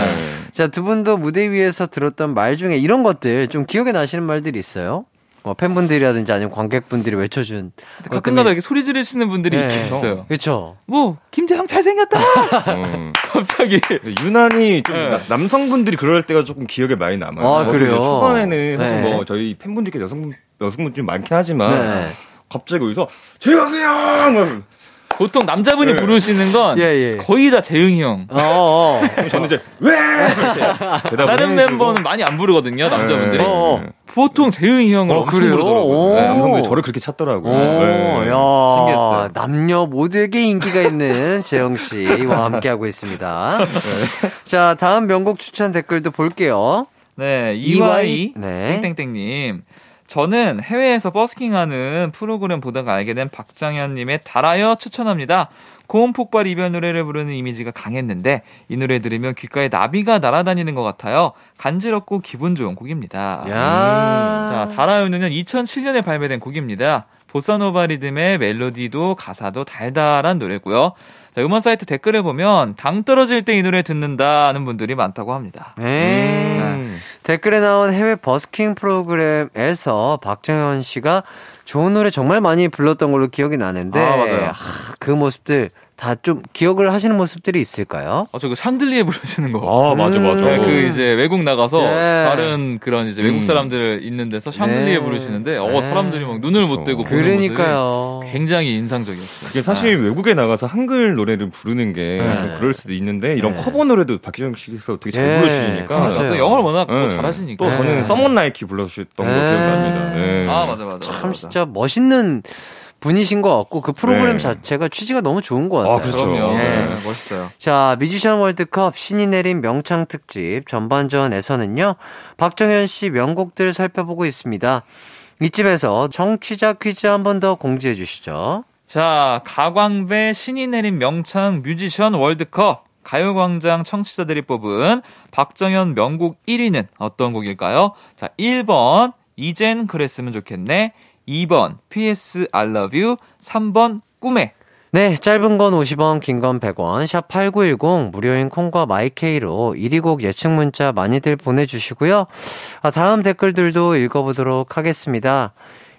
자, 두 분도 무대 위에서 들었던 말 중에 이런 것들 좀 기억에 나시는 말들이 있어요? 뭐 팬분들이라든지 아니면 관객분들이 외쳐준. 가끔가다 이렇게 소리 지르시는 분들이 네. 있어요. 그렇죠. 뭐, 김재형 잘생겼다! 음. 갑자기. 유난히 좀 네. 나- 남성분들이 그럴 때가 조금 기억에 많이 남아요. 아, 그래요? 초반에는 사실 네. 뭐 저희 팬분들께 여성 여성분 좀 많긴 하지만 네. 갑자기 여기서 재혁이 형! 보통 남자분이 네. 부르시는 건 예, 예. 거의 다 재흥이 형. 어, 어. 그럼 저는 이제 왜? 다른. 멤버는 많이 안 부르거든요, 남자분들이. 네. 어. 보통 재흥이 형을 어, 엄청 그래요? 부르더라고요. 오. 네. 남성분이 저를 그렇게 찾더라고요. 오, 네. 야, 신기했어요. 남녀 모두에게 인기가 있는 재영 씨와 함께하고 있습니다. 자, 다음 명곡 추천 댓글도 볼게요. 네, 이와이. 이와이 네. 땡땡땡님. 저는 해외에서 버스킹하는 프로그램 보다가 알게 된 박정현님의 달아요 추천합니다. 고음 폭발 이별 노래를 부르는 이미지가 강했는데 이 노래 들으면 귓가에 나비가 날아다니는 것 같아요. 간지럽고 기분 좋은 곡입니다. 야. 자, 달아요는요 2007년에 발매된 곡입니다. 보사노바 리듬의 멜로디도 가사도 달달한 노래고요. 자, 음원 사이트 댓글을 보면 당 떨어질 때 이 노래 듣는다는 분들이 많다고 합니다. 네. 음. 댓글에 나온 해외 버스킹 프로그램에서 박정현 씨가 좋은 노래 정말 많이 불렀던 걸로 기억이 나는데 아. 하, 그 모습들 다 좀 기억을 하시는 모습들이 있을까요? 어, 저그 샹들리에 부르시는 거. 아, 맞아, 맞아. 네, 그 이제 외국 나가서 네. 다른 그런 이제 외국 음. 사람들 있는 데서 샹들리에 네. 부르시는데 어 네. 사람들이 막 눈을 못 그쵸. 떼고 그러니까요. 모습이 굉장히 인상적이었어요. 이게 사실 외국에 나가서 한글 노래를 부르는 게 네. 좀 그럴 수도 있는데 이런 네. 커버 노래도 박기영 씨께서 되게 잘 네, 부르시니까 아, 맞아요. 또 영어를 워낙 또 네. 잘하시니까. 또 저는 네. Someone Like You 불러주셨던 거 네. 기억납니다. 네. 아 맞아 맞아. 참 맞아. 진짜 멋있는 분이신 것 같고 그 프로그램 네. 자체가 취지가 너무 좋은 것 같아요. 아, 그렇죠. 그럼요. 네. 네, 멋있어요. 자, 뮤지션 월드컵 신이 내린 명창 특집 전반전에서는요, 박정현 씨 명곡들 살펴보고 있습니다. 이쯤에서 청취자 퀴즈 한 번 더 공지해 주시죠. 자, 가광배 신이 내린 명창 뮤지션 월드컵 가요광장 청취자들이 뽑은 박정현 명곡 1위는 어떤 곡일까요? 자, 1번 이젠 그랬으면 좋겠네. 2번 PS I love you. 3번 꿈에. 네, 짧은 건 50원, 긴 건 100원, 샵 8910, 무료인 콩과 마이케이로 1위 곡 예측 문자 많이들 보내주시고요. 아, 다음 댓글들도 읽어보도록 하겠습니다.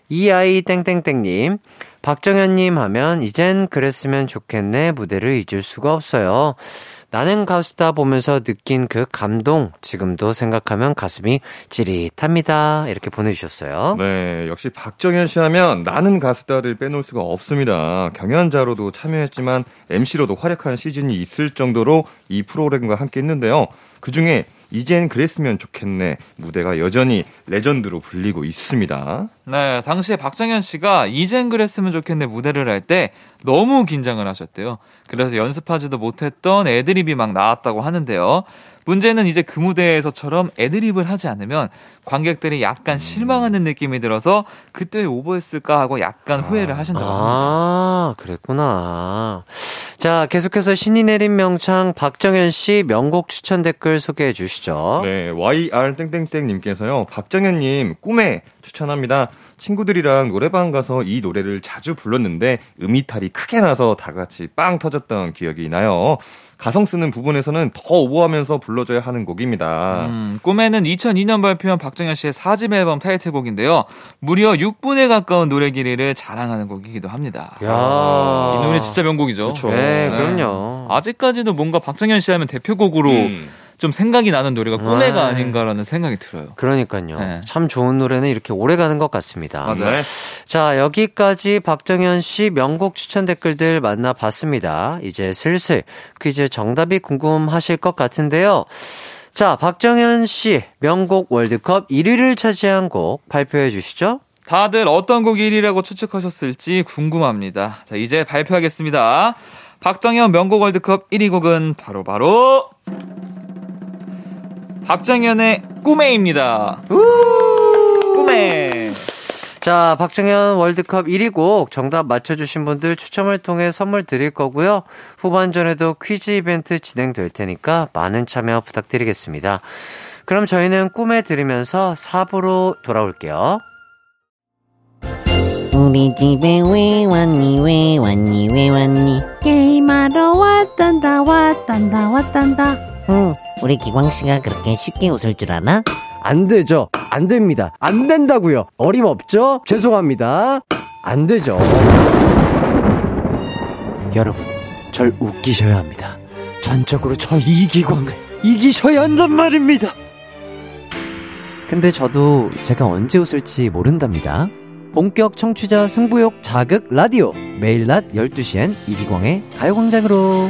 이아이 땡땡땡님, 박정현님 하면 이젠 그랬으면 좋겠네 무대를 잊을 수가 없어요. 나는 가수다 보면서 느낀 그 감동, 지금도 생각하면 가슴이 찌릿합니다. 이렇게 보내주셨어요. 네, 역시 박정현 씨 하면 나는 가수다를 빼놓을 수가 없습니다. 경연자로도 참여했지만 MC로도 활약한 시즌이 있을 정도로 이 프로그램과 함께 했는데요. 그 중에 이젠 그랬으면 좋겠네 무대가 여전히 레전드로 불리고 있습니다. 네, 당시에 박정현 씨가 이젠 그랬으면 좋겠네 무대를 할 때 너무 긴장을 하셨대요. 그래서 연습하지도 못했던 애드립이 막 나왔다고 하는데요. 문제는 이제 그 무대에서처럼 애드립을 하지 않으면 관객들이 약간 실망하는 느낌이 들어서 그때 왜 오버했을까 하고 약간 후회를 하신다고 합니다. 아, 그랬구나. 자, 계속해서 신이 내린 명창 박정현 씨 명곡 추천 댓글 소개해 주시죠. 네, YR 땡땡땡님께서요. 박정현님 꿈에 추천합니다. 친구들이랑 노래방 가서 이 노래를 자주 불렀는데 음이탈이 크게 나서 다 같이 빵 터졌던 기억이 나요. 가성 쓰는 부분에서는 더 오버하면서 불러줘야 하는 곡입니다. 음, 꿈에는 2002년 발표한 박정현 씨의 4집 앨범 타이틀곡인데요. 무려 6분에 가까운 노래 길이를 자랑하는 곡이기도 합니다. 야 이 노래 진짜 명곡이죠. 그쵸. 네, 네. 그럼요. 아직까지도 뭔가 박정현 씨 하면 대표곡으로 음. 좀 생각이 나는 노래가 꿈에가 아. 아닌가라는 생각이 들어요. 그러니까요. 네. 참 좋은 노래는 이렇게 오래 가는 것 같습니다. 맞아요. 네. 자, 여기까지 박정현 씨 명곡 추천 댓글들 만나봤습니다. 이제 슬슬 퀴즈 정답이 궁금하실 것 같은데요. 자, 박정현 씨 명곡 월드컵 1위를 차지한 곡 발표해 주시죠. 다들 어떤 곡 1위라고 추측하셨을지 궁금합니다. 자, 이제 발표하겠습니다. 박정현 명곡 월드컵 1위 곡은 바로 바로 박정현의 꿈에입니다. 꿈에. 자, 박정현 월드컵 1위 곡 정답 맞춰주신 분들 추첨을 통해 선물 드릴 거고요. 후반전에도 퀴즈 이벤트 진행될 테니까 많은 참여 부탁드리겠습니다. 그럼 저희는 꿈에 들으면서 4부로 돌아올게요. 우리 집에 왜 왔니 왜 왔니 왜 왔니 게임하러 왔단다 왔단다 왔단다 응 우리 기광 씨가 그렇게 쉽게 웃을 줄 아나? 안 되죠. 안 됩니다. 안 된다고요. 어림없죠? 죄송합니다. 안 되죠. 여러분, 절 웃기셔야 합니다. 전적으로 저 이기광을 이기셔야 한단 말입니다. 근데 저도 제가 언제 웃을지 모른답니다. 본격 청취자 승부욕 자극 라디오. 매일 낮 12시엔 이기광의 가요광장으로.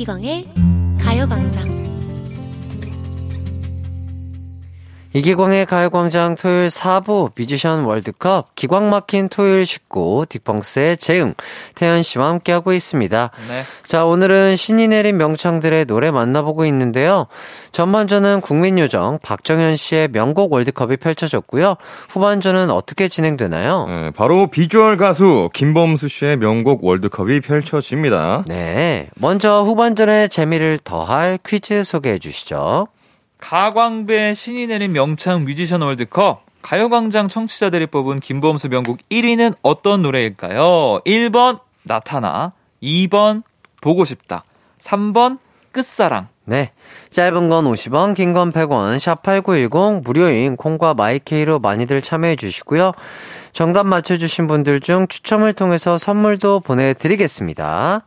이기광의 가요광장 이기광의 가요광장 토요일 4부 뮤지션 월드컵 기광 막힌 토요일 19 딕펑스의 재응 태연 씨와 함께하고 있습니다. 네. 자 오늘은 신이 내린 명창들의 노래 만나보고 있는데요. 전반전은 국민요정 박정현 씨의 명곡 월드컵이 펼쳐졌고요. 후반전은 어떻게 진행되나요? 네, 바로 비주얼 가수 김범수 씨의 명곡 월드컵이 펼쳐집니다. 네. 먼저 후반전의 재미를 더할 퀴즈 소개해 주시죠. 가광배 신이 내린 명창 뮤지션 월드컵 가요광장 청취자들이 뽑은 김범수 명곡 1위는 어떤 노래일까요? 1번 나타나 2번 보고 싶다 3번 끝사랑 네. 짧은 건 50원, 긴 건 100원, 샵8910, 무료인 콩과 my K로 많이들 참여해 주시고요. 정답 맞춰주신 분들 중 추첨을 통해서 선물도 보내드리겠습니다.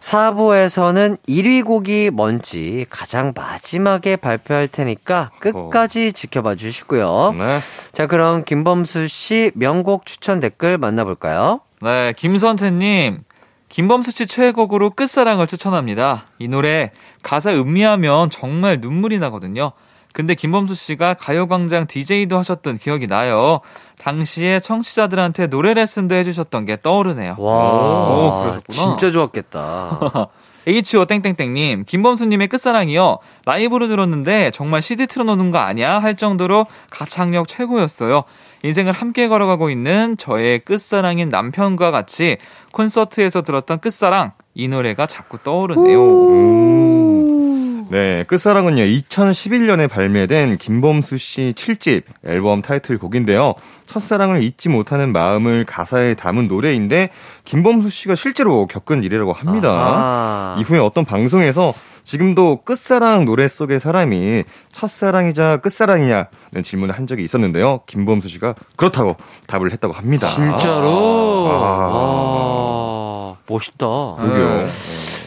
4부에서는 1위 곡이 뭔지 가장 마지막에 발표할 테니까 끝까지 지켜봐 주시고요. 네. 자, 그럼 김범수 씨 명곡 추천 댓글 만나볼까요? 네 김선태님 김범수 씨 최애곡으로 끝사랑을 추천합니다 이 노래 가사 음미하면 정말 눈물이 나거든요 근데 김범수 씨가 가요광장 DJ도 하셨던 기억이 나요 당시에 청취자들한테 노래 레슨도 해주셨던 게 떠오르네요 와, 오, 그러셨구나. 진짜 좋았겠다. H.O. 땡땡땡님, 김범수님의 끝사랑이요. 라이브로 들었는데 정말 CD 틀어놓는 거 아니야? 할 정도로 가창력 최고였어요. 인생을 함께 걸어가고 있는 저의 끝사랑인 남편과 같이 콘서트에서 들었던 끝사랑, 이 노래가 자꾸 떠오르네요. 네, 끝사랑은요, 2011년에 발매된 김범수 씨 7집 앨범 타이틀곡인데요. 첫사랑을 잊지 못하는 마음을 가사에 담은 노래인데, 김범수 씨가 실제로 겪은 일이라고 합니다. 아하. 이후에 어떤 방송에서 지금도 끝사랑 노래 속의 사람이 첫사랑이자 끝사랑이냐는 질문을 한 적이 있었는데요. 김범수 씨가 그렇다고 답을 했다고 합니다. 진짜로? 아. 와, 멋있다. 그러게요.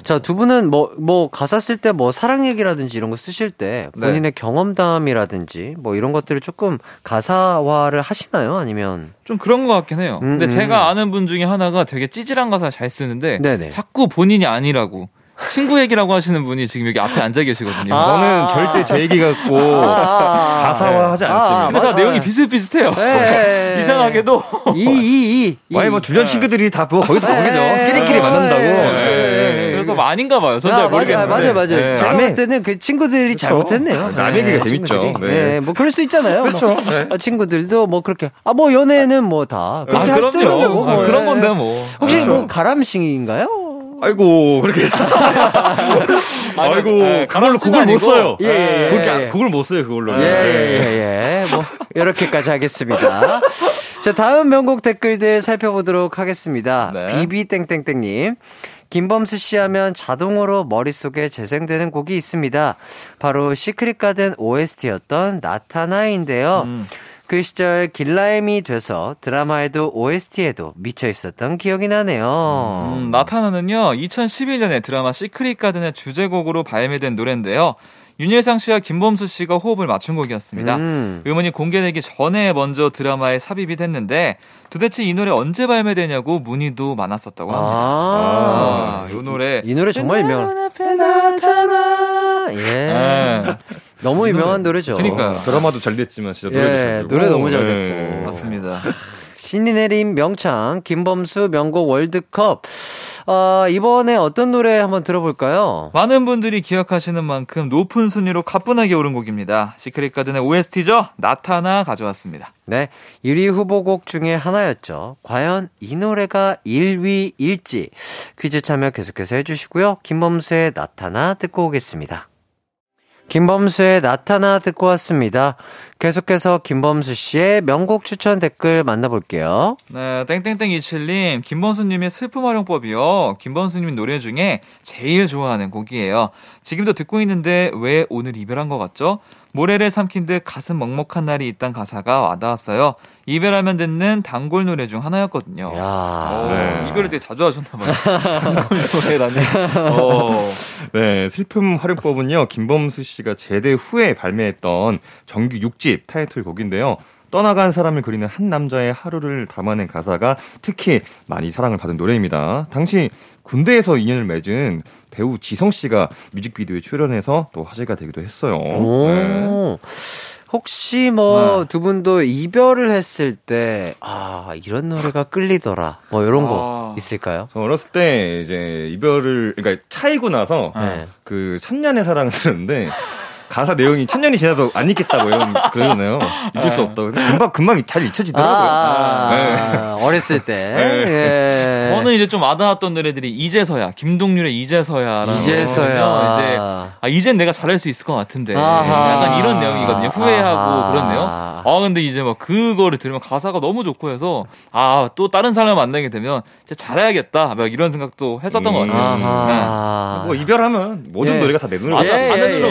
자, 두 분은 뭐, 뭐, 가사 쓸 때 뭐, 사랑 얘기라든지 이런 거 쓰실 때 본인의 경험담이라든지 뭐 이런 것들을 조금 가사화를 하시나요? 아니면? 좀 그런 것 같긴 해요. 근데 음, 음. 제가 아는 분 중에 하나가 되게 찌질한 가사 잘 쓰는데, 네네. 자꾸 본인이 아니라고. 친구 얘기라고 하시는 분이 지금 여기 앞에 앉아 계시거든요. 저는 절대 제 얘기 같고 가사화하지 않습니다. 근데 다 맞아. 내용이 비슷비슷해요. 네. 이상하게도. 이, 이, 이. 이. 아니 뭐 주변 친구들이 다 뭐 거기서 네. 거기죠. 끼리끼리 네. 만난다고. 네. 네. 그래서 뭐 아닌가 봐요. 전 아, 잘 맞아요, 모르겠는데. 맞아요, 맞아요. 네. 제가 남의- 봤을 때는 그 친구들이 잘못했네요. 남 얘기가 재밌죠. 네. 네, 뭐 그럴 수 있잖아요. 그렇죠. 뭐, 네. 어, 친구들도 뭐 그렇게 아 뭐 연애는 뭐 다 그렇게 아, 할 수도 있는. 거고. 아, 뭐, 그런 예. 건데 뭐. 혹시 그렇죠. 뭐 가람싱인가요? 아이고 그렇게 아이고 네, 그걸로 그걸 못. 써요. 예, 예, 그렇게 예. 그걸 못 써요 그걸로. 예, 예, 예. 뭐, 이렇게까지 하겠습니다. 자, 다음 명곡 댓글들 살펴보도록 하겠습니다. 네. 비비 땡땡땡님. 김범수 씨 하면 자동으로 머릿속에 재생되는 곡이 있습니다. 바로 시크릿 가든 OST였던 나타나인데요. 음. 그 시절 길라임이 돼서 드라마에도 OST에도 미쳐 있었던 기억이 나네요. 음, 나타나는요, 2011년에 드라마 시크릿 가든의 주제곡으로 발매된 노래인데요. 윤일상 씨와 김범수 씨가 호흡을 맞춘 곡이었습니다. 음. 음원이 공개되기 전에 먼저 드라마에 삽입이 됐는데, 도대체 이 노래 언제 발매되냐고 문의도 많았었다고 합니다. 아, 아, 이 노래. 이 노래 정말 유명한. 예. 네, 너무 유명한 노래 죠. 그니까요. 드라마도 잘 됐지만 진짜 노래도 예, 잘 되고. 노래 너무 잘 네. 됐고. 맞습니다. 신이 내린 명창, 김범수 명곡 월드컵. 아, 이번에 어떤 노래 한번 들어볼까요? 많은 분들이 기억하시는 만큼 높은 순위로 가뿐하게 오른 곡입니다. 시크릿 가든의 OST죠? 나타나 가져왔습니다. 네. 1위 후보곡 중에 하나였죠. 과연 이 노래가 1위일지 퀴즈 참여 계속해서 해주시고요. 김범수의 나타나 듣고 오겠습니다. 김범수의 나타나 듣고 왔습니다. 계속해서 김범수 씨의 명곡 추천 댓글 만나볼게요. 네, 땡땡땡27님, 김범수님의 슬픔 활용법이요. 김범수님 노래 중에 제일 좋아하는 곡이에요. 지금도 듣고 있는데 왜 오늘 이별한 것 같죠? 모래를 삼킨 듯 가슴 먹먹한 날이 있단 가사가 와닿았어요. 이별하면 듣는 단골 노래 중 하나였거든요. 야 어, 네. 이별을 되게 자주 하셨나봐요. 단골 노래라니. 어, 네, 슬픔 활용법은요, 김범수 씨가 제대 후에 발매했던 정규 6집 타이틀곡인데요. 떠나간 사람을 그리는 한 남자의 하루를 담아낸 가사가 특히 많이 사랑을 받은 노래입니다. 당시 군대에서 인연을 맺은 배우 지성 씨가 뮤직비디오에 출연해서 또 화제가 되기도 했어요. 오. 네. 혹시 뭐두 분도 이별을 했을 때, 아, 이런 노래가 끌리더라. 뭐 이런 거 아. 있을까요? 저 어렸을 때 이제 이별을 그러니까 차이고 나서 네. 그 천년의 사랑을 들었는데 가사 내용이 천년이 지나도 안 잊겠다고 이런 그러잖아요. 잊을 수 없다고. 금방 금방 잘 잊혀지더라고요. 아, 네. 어렸을 때. 네. 예. 저는 이제 좀 와닿았던 노래들이 이제서야 김동률의 이제서야라는 이제서야. 노래거든요. 이제 아 이젠 내가 잘할 수 있을 것 같은데 아하. 약간 이런 내용이거든요. 후회하고 아하. 그렇네요. 아 근데 이제 막 그거를 들으면 가사가 너무 좋고 해서 아 또 다른 사람 만나게 되면 진짜 잘해야겠다 막 이런 생각도 했었던 것 같아요. 아하. 뭐 이별하면 모든 예. 노래가 다 내 노래 맞아, 같아요. 다 내는 것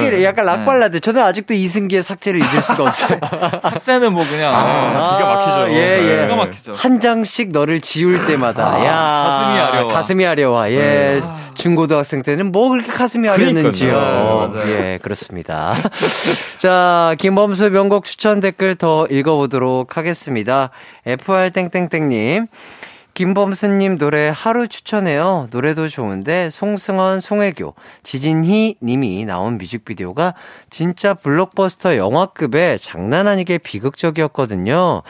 특히 네. 약간 락발라드. 저는 아직도 이승기의 삭제를 잊을 수가 없어요. 삭제는 뭐 그냥 아, 기가 막히죠. 예, 예. 네. 기가 막히죠. 한 장씩 너를 지울 때마다 야 가슴이 아려와. 가슴이 아려와. 예. 중고등학생 때는 뭐 그렇게 가슴이 아렸는지요. 네, 맞아요. 예, 그렇습니다. 자, 김범수 명곡 추천 댓글 더 읽어보도록 하겠습니다. FR 땡땡땡님. 김범수님 노래 하루 추천해요. 노래도 좋은데 송승헌, 송혜교, 지진희 님이 나온 뮤직비디오가 진짜 블록버스터 영화급의 장난 아니게 비극적이었거든요.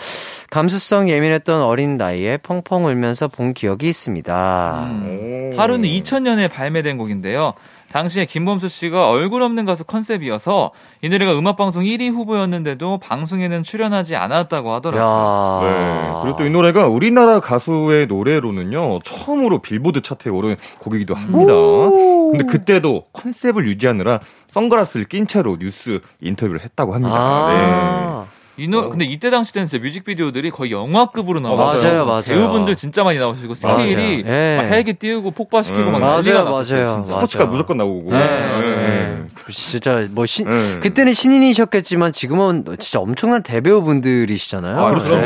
감수성 예민했던 어린 나이에 펑펑 울면서 본 기억이 있습니다. 음. 하루는 2000년에 발매된 곡인데요. 당시에 김범수 씨가 얼굴 없는 가수 컨셉이어서 이 노래가 음악방송 1위 후보였는데도 방송에는 출연하지 않았다고 하더라고요. 야. 네. 그리고 또 이 노래가 우리나라 가수의 노래로는요, 처음으로 빌보드 차트에 오른 곡이기도 합니다. 근데 그때도 컨셉을 유지하느라 선글라스를 낀 채로 뉴스 인터뷰를 했다고 합니다. 아. 이 노, 근데 이때 당시 때는 진짜 뮤직비디오들이 거의 영화급으로 나와서 맞아요, 맞아요. 배우분들 진짜 많이 나오시고 스케일이 맞아요. 예. 막 헬기 띄우고 폭발시키고 음. 막 맞아요, 난리가 맞아요. 났었어요. 진짜. 스포츠카 맞아. 무조건 나오고. 네, 네. 진짜 뭐 신, 네. 그때는 신인이셨겠지만 지금은 진짜 엄청난 대배우분들이시잖아요. 아, 그렇죠.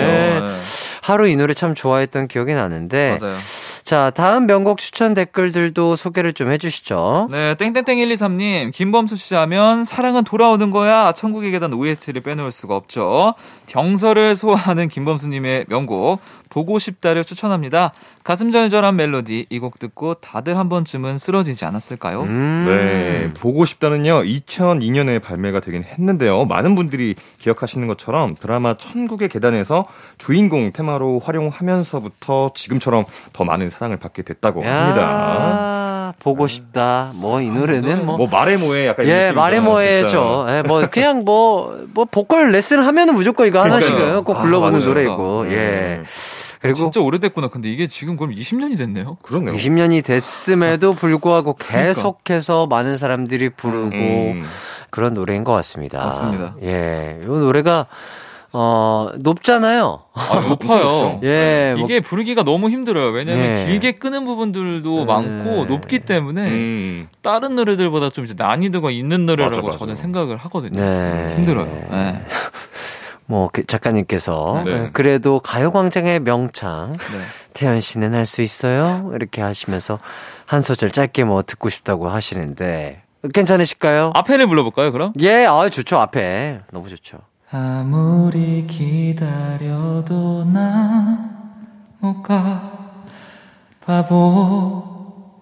하루 이 노래 참 좋아했던 기억이 나는데. 맞아요. 자, 다음 명곡 추천 댓글들도 소개를 좀 해주시죠. 네, 땡땡땡123님, 김범수 씨 하면 사랑은 돌아오는 거야. 천국의 계단 OST를 빼놓을 수가 없죠. 경서를 소화하는 김범수님의 명곡, 보고 싶다를 추천합니다. 가슴 절절한 멜로디, 이 곡 듣고 다들 한 번쯤은 쓰러지지 않았을까요? 음. 네, 보고 싶다는요, 2002년에 발매가 되긴 했는데요. 많은 분들이 기억하시는 것처럼 드라마 천국의 계단에서 주인공 테마로 활용하면서부터 지금처럼 더 많은 사랑을 받게 됐다고 합니다. 야, 보고 싶다. 뭐 이 노래는 뭐. 뭐 말해 뭐해 약간 이런 예, 말해 뭐해죠. 예, 뭐 그냥 뭐뭐 보컬 레슨 하면은 무조건 이거 하나씩은. 꼭 아, 불러보는. 노래이고. 예. 음, 그리고 진짜 오래됐구나. 근데 이게 지금 그럼 20년이 됐네요? 그렇네요. 20년이 됐음에도 불구하고 계속해서 많은 사람들이 부르고 음. 그런 노래인 것 같습니다. 맞습니다. 예, 이 노래가 어 높잖아요. 아, 높아요. 예, 뭐 이게 부르기가 너무 힘들어요. 왜냐면 네. 길게 끄는 부분들도 네. 많고 높기 때문에 음. 다른 노래들보다 좀 이제 난이도가 있는 노래라고 맞아, 맞아. 저는 생각을 하거든요. 네. 힘들어요. 네. 뭐그 작가님께서 네. 예, 그래도 가요광장의 명창 네. 태연 씨는 할 수 있어요? 이렇게 하시면서 한 소절 짧게 뭐 듣고 싶다고 하시는데 괜찮으실까요? 앞에를 불러볼까요, 그럼? 예, 아 좋죠 앞에 너무 좋죠. 아무리 기다려도 나못가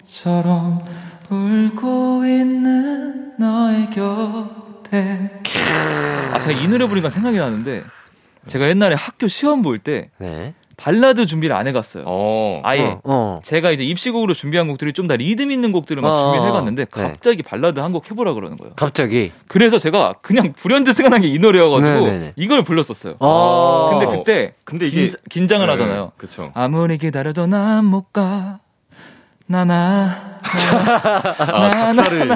바보처럼 울고 있는 너의 곁 에아 제가 이 노래 부르니까 생각이 나는데 제가 옛날에 학교 시험 볼 때 네. 발라드 준비를 안 해갔어요 어. 아예 어, 어. 제가 이제 입시곡으로 준비한 곡들이 좀 다 리듬 있는 곡들을 막 어, 준비를 해갔는데 네. 갑자기 발라드 한 곡 해보라 그러는 거예요 갑자기. 그래서 제가 그냥 불현듯 생각난 게 이 노래여가지고 네네네. 이걸 불렀었어요 어. 근데 그때 근데 이게 긴장- 긴장을 하잖아요. 그렇죠. 아무리 기다려도 난 못 가. 나나. 아, 작사를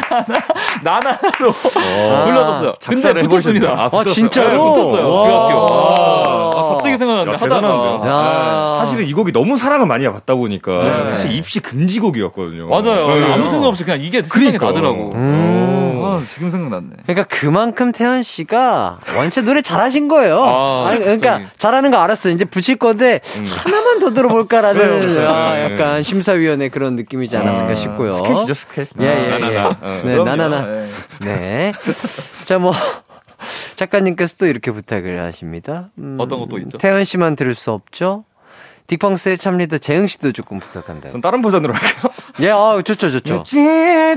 나나로 불렀었어요. 근데 작사를 붙었습니다. 해보셨네요. 아, 아. 진짜로? 네, 붙었어요. 와. 그 학교. 아, 갑자기 생각났는데? 하다가. 야. 사실은 이 곡이 너무 사랑을 많이 받다 보니까 네. 사실 입시 금지곡이었거든요. 맞아요. 네. 아무 생각 없이 그냥 이게 생각이 그러니까. 나더라고. 음. 아, 지금 생각났네. 그러니까 그만큼 태연 씨가 원체 노래 잘하신 거예요. 아, 아니, 그러니까 갑자기. 잘하는 거 알았어요. 이제 붙일 건데 음. 하나만 더 들어볼까라는 그래요, 아, 그래요. 약간 심사위원회 그런 느낌이지 않았을까 아, 싶고요. 스케치죠, 스케치. 예, 예, 예. 나나나. 어. 네. 나나나. 네. 네. 자, 뭐 작가님께서 또 이렇게 부탁을 하십니다. 음, 어떤 것도 있죠? 태연 씨만 들을 수 없죠. 딕펑스의 참리더 재흥 씨도 조금 부탁한다. 전 다른 버전으로 할게요. 예, 아, 좋죠, 좋죠.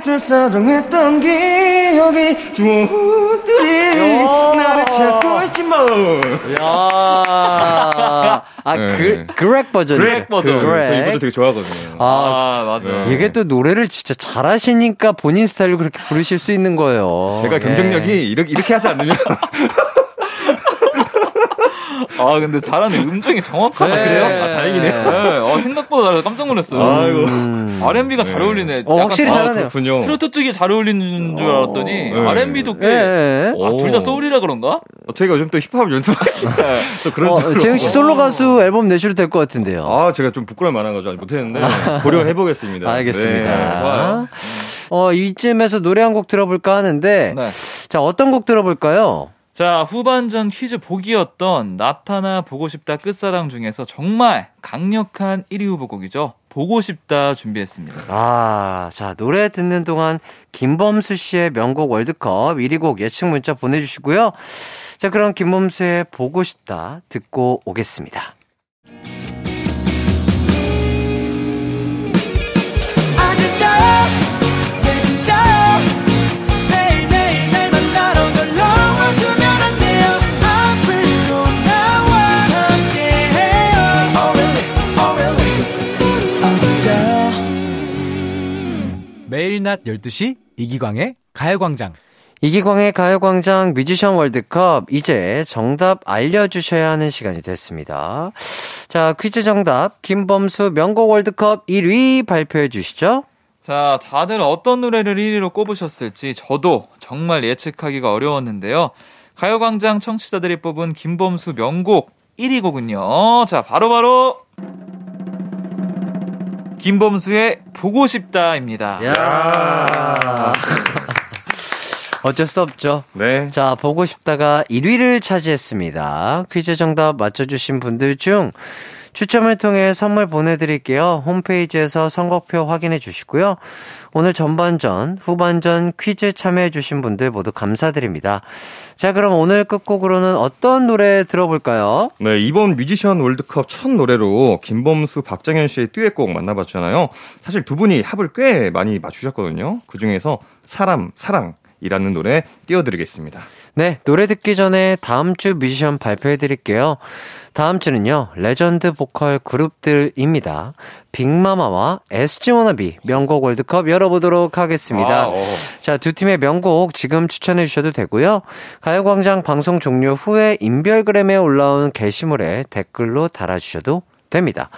때 사랑했던 기억이 추억들이 나를 찾고 있지만. 야. 아, 네. 그, 그렉 버전. 그렉 버전. 그, 저이 그렉. 버전 되게 좋아하거든요. 아, 아, 맞아. 네. 이게 또 노래를 진짜 잘하시니까 본인 스타일로 그렇게 부르실 수 있는 거예요. 제가 경쟁력이 네. 이렇게, 이렇게 하지 않으면. 아, 근데 잘하네. 음정이 정확하네. 네. 그래요? 아, 다행이네요. 네. 어, 생각보다 잘해서 깜짝 놀랐어요. 아이고. 음. R&B가 잘 네. 어울리네. 어, 확실히 아, 잘하네요. 그렇군요. 트로트 쪽이 잘 어울리는 줄 알았더니 네. R&B도 꽤. 예, 예. 아, 둘 다 소울이라 그런가? 어, 저희가 요즘 또 힙합 연습하고 있어요. 또 그런 어. 재영 씨 솔로 가수 앨범 내셔도 될 것 같은데요. 아, 제가 좀 부끄러움 많아가지고 아직 못했는데 고려해 보겠습니다. 알겠습니다. 네. 좋아요. 어, 이쯤에서 노래 한 곡 들어볼까 하는데, 네. 자, 어떤 곡 들어볼까요? 자, 후반전 퀴즈 보기였던 나타나 보고 싶다 끝사랑 중에서 정말 강력한 1위 후보곡이죠. 보고 싶다 준비했습니다. 아, 자, 노래 듣는 동안 김범수 씨의 명곡 월드컵 1위 곡 예측 문자 보내주시고요. 자, 그럼 김범수의 보고 싶다 듣고 오겠습니다. 낮 12시 이기광의 가요광장. 이기광의 가요광장 뮤지션 월드컵 이제 정답 알려주셔야 하는 시간이 됐습니다. 자, 퀴즈 정답 김범수 명곡 월드컵 1위 발표해 주시죠. 자, 다들 어떤 노래를 1위로 꼽으셨을지 저도 정말 예측하기가 어려웠는데요. 가요광장 청취자들이 뽑은 김범수 명곡 1위 곡은요. 자, 바로 바로 김범수의 보고 싶다입니다. 야 어쩔 수 없죠. 네. 자, 보고 싶다가 1위를 차지했습니다. 퀴즈 정답 맞춰주신 분들 중 추첨을 통해 선물 보내드릴게요. 홈페이지에서 선곡표 확인해 주시고요. 오늘 전반전, 후반전 퀴즈 참여해 주신 분들 모두 감사드립니다. 자, 그럼 오늘 끝곡으로는 어떤 노래 들어볼까요? 네, 이번 뮤지션 월드컵 첫 노래로 김범수, 박정현 씨의 듀엣곡 만나봤잖아요. 사실 두 분이 합을 꽤 많이 맞추셨거든요. 그 중에서 사람, 사랑이라는 노래 띄워드리겠습니다. 네, 노래 듣기 전에 다음 주 뮤지션 발표해 드릴게요. 다음 주는요, 레전드 보컬 그룹들입니다. 빅마마와 SG 워너비 명곡 월드컵 열어보도록 하겠습니다. 아, 어. 자, 두 팀의 명곡 지금 추천해 주셔도 되고요. 가요광장 방송 종료 후에 인별그램에 올라온 게시물에 댓글로 달아주셔도 됩니다.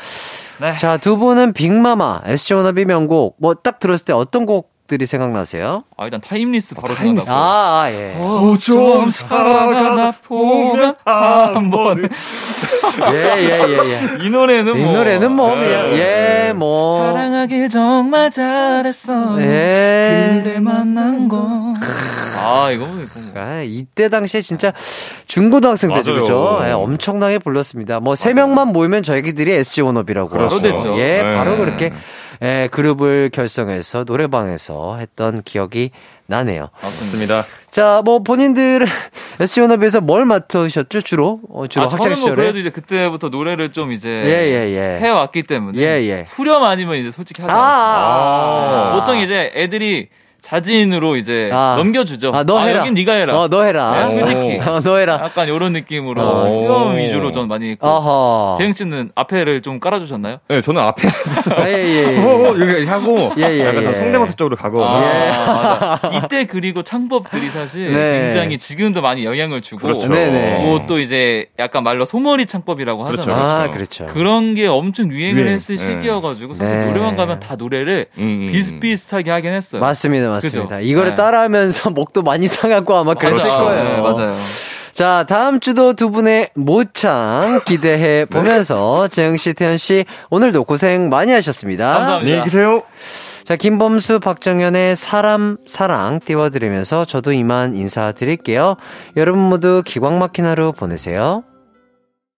네. 자, 두 분은 빅마마, SG 워너비 명곡, 뭐 딱 들었을 때 어떤 곡 들이 생각나세요? 아, 일단 Timeless 바로 Timeless. 생각나고. 아, 아, 예. 어, 좀 살아가다 보면 한번 예, 예, 예, 예. 이 노래는 이뭐 노래는 뭐, 네. 그냥, 예, 뭐. 사랑하길 정말 잘했어. 예. 그댈 만난 거. 아, 이거 뭐 이거 뭐. 아, 이때 당시에 진짜 중고등학생 때죠. 그죠? 예, 엄청나게 불렀습니다. 뭐, 세 명만 모이면 저희들이 SG 원업이라고. 그렇죠. 바로 됐죠. 예, 네. 바로 그렇게, 예, 그룹을 결성해서 노래방에서 했던 기억이 나네요. 맞습니다. 자, 뭐, 본인들은 SG 원업에서 뭘 맡으셨죠, 주로? 어, 주로 아, 학창 저는 뭐 시절에? 그래도 이제 그때부터 노래를 좀 이제 예, 예, 예. 해왔기 때문에 예, 예. 후렴 아니면 이제 솔직히 하지 아, 않았어요. 아, 아. 보통 이제 애들이 자진으로 이제 아. 넘겨주죠. 아, 너 해라. 여긴 네가 해라. 어, 너 해라. 네, 솔직히. 어, 너 해라. 약간 이런 느낌으로 어. 후렴 위주로 전 많이 했고. 어허. 재영 씨는 앞에를 좀 깔아주셨나요? 네, 저는 앞에 아, 예, 예, 예. 어, 이렇게 하고 예, 예, 약간 저 예. 성대모사 쪽으로 가고 아, 예. 맞아. 이때 그리고 창법들이 사실 네. 굉장히 지금도 많이 영향을 주고 그렇죠. 네네. 뭐또 이제 약간 말로 소머리 창법이라고 그렇죠, 하잖아요. 아, 그렇죠. 그렇죠. 그런 게 엄청 유행을 유행. 했을 네. 시기여가지고 사실 네. 노래방 가면 다 노래를 음, 음, 음. 비슷비슷하게 하긴 했어요. 맞습니다, 맞습니다. 그죠? 이거를 네. 따라하면서 목도 많이 상하고 아마 그랬을 맞아. 거예요. 네, 맞아요. 자, 다음 주도 두 분의 모창 기대해 보면서 재영 씨, 태현 씨 오늘도 고생 많이 하셨습니다. 감사합니다. 안녕히 계세요. 자, 김범수, 박정현의 사람, 사랑 띄워드리면서 저도 이만 인사드릴게요. 여러분 모두 기광 막힌 하루 보내세요.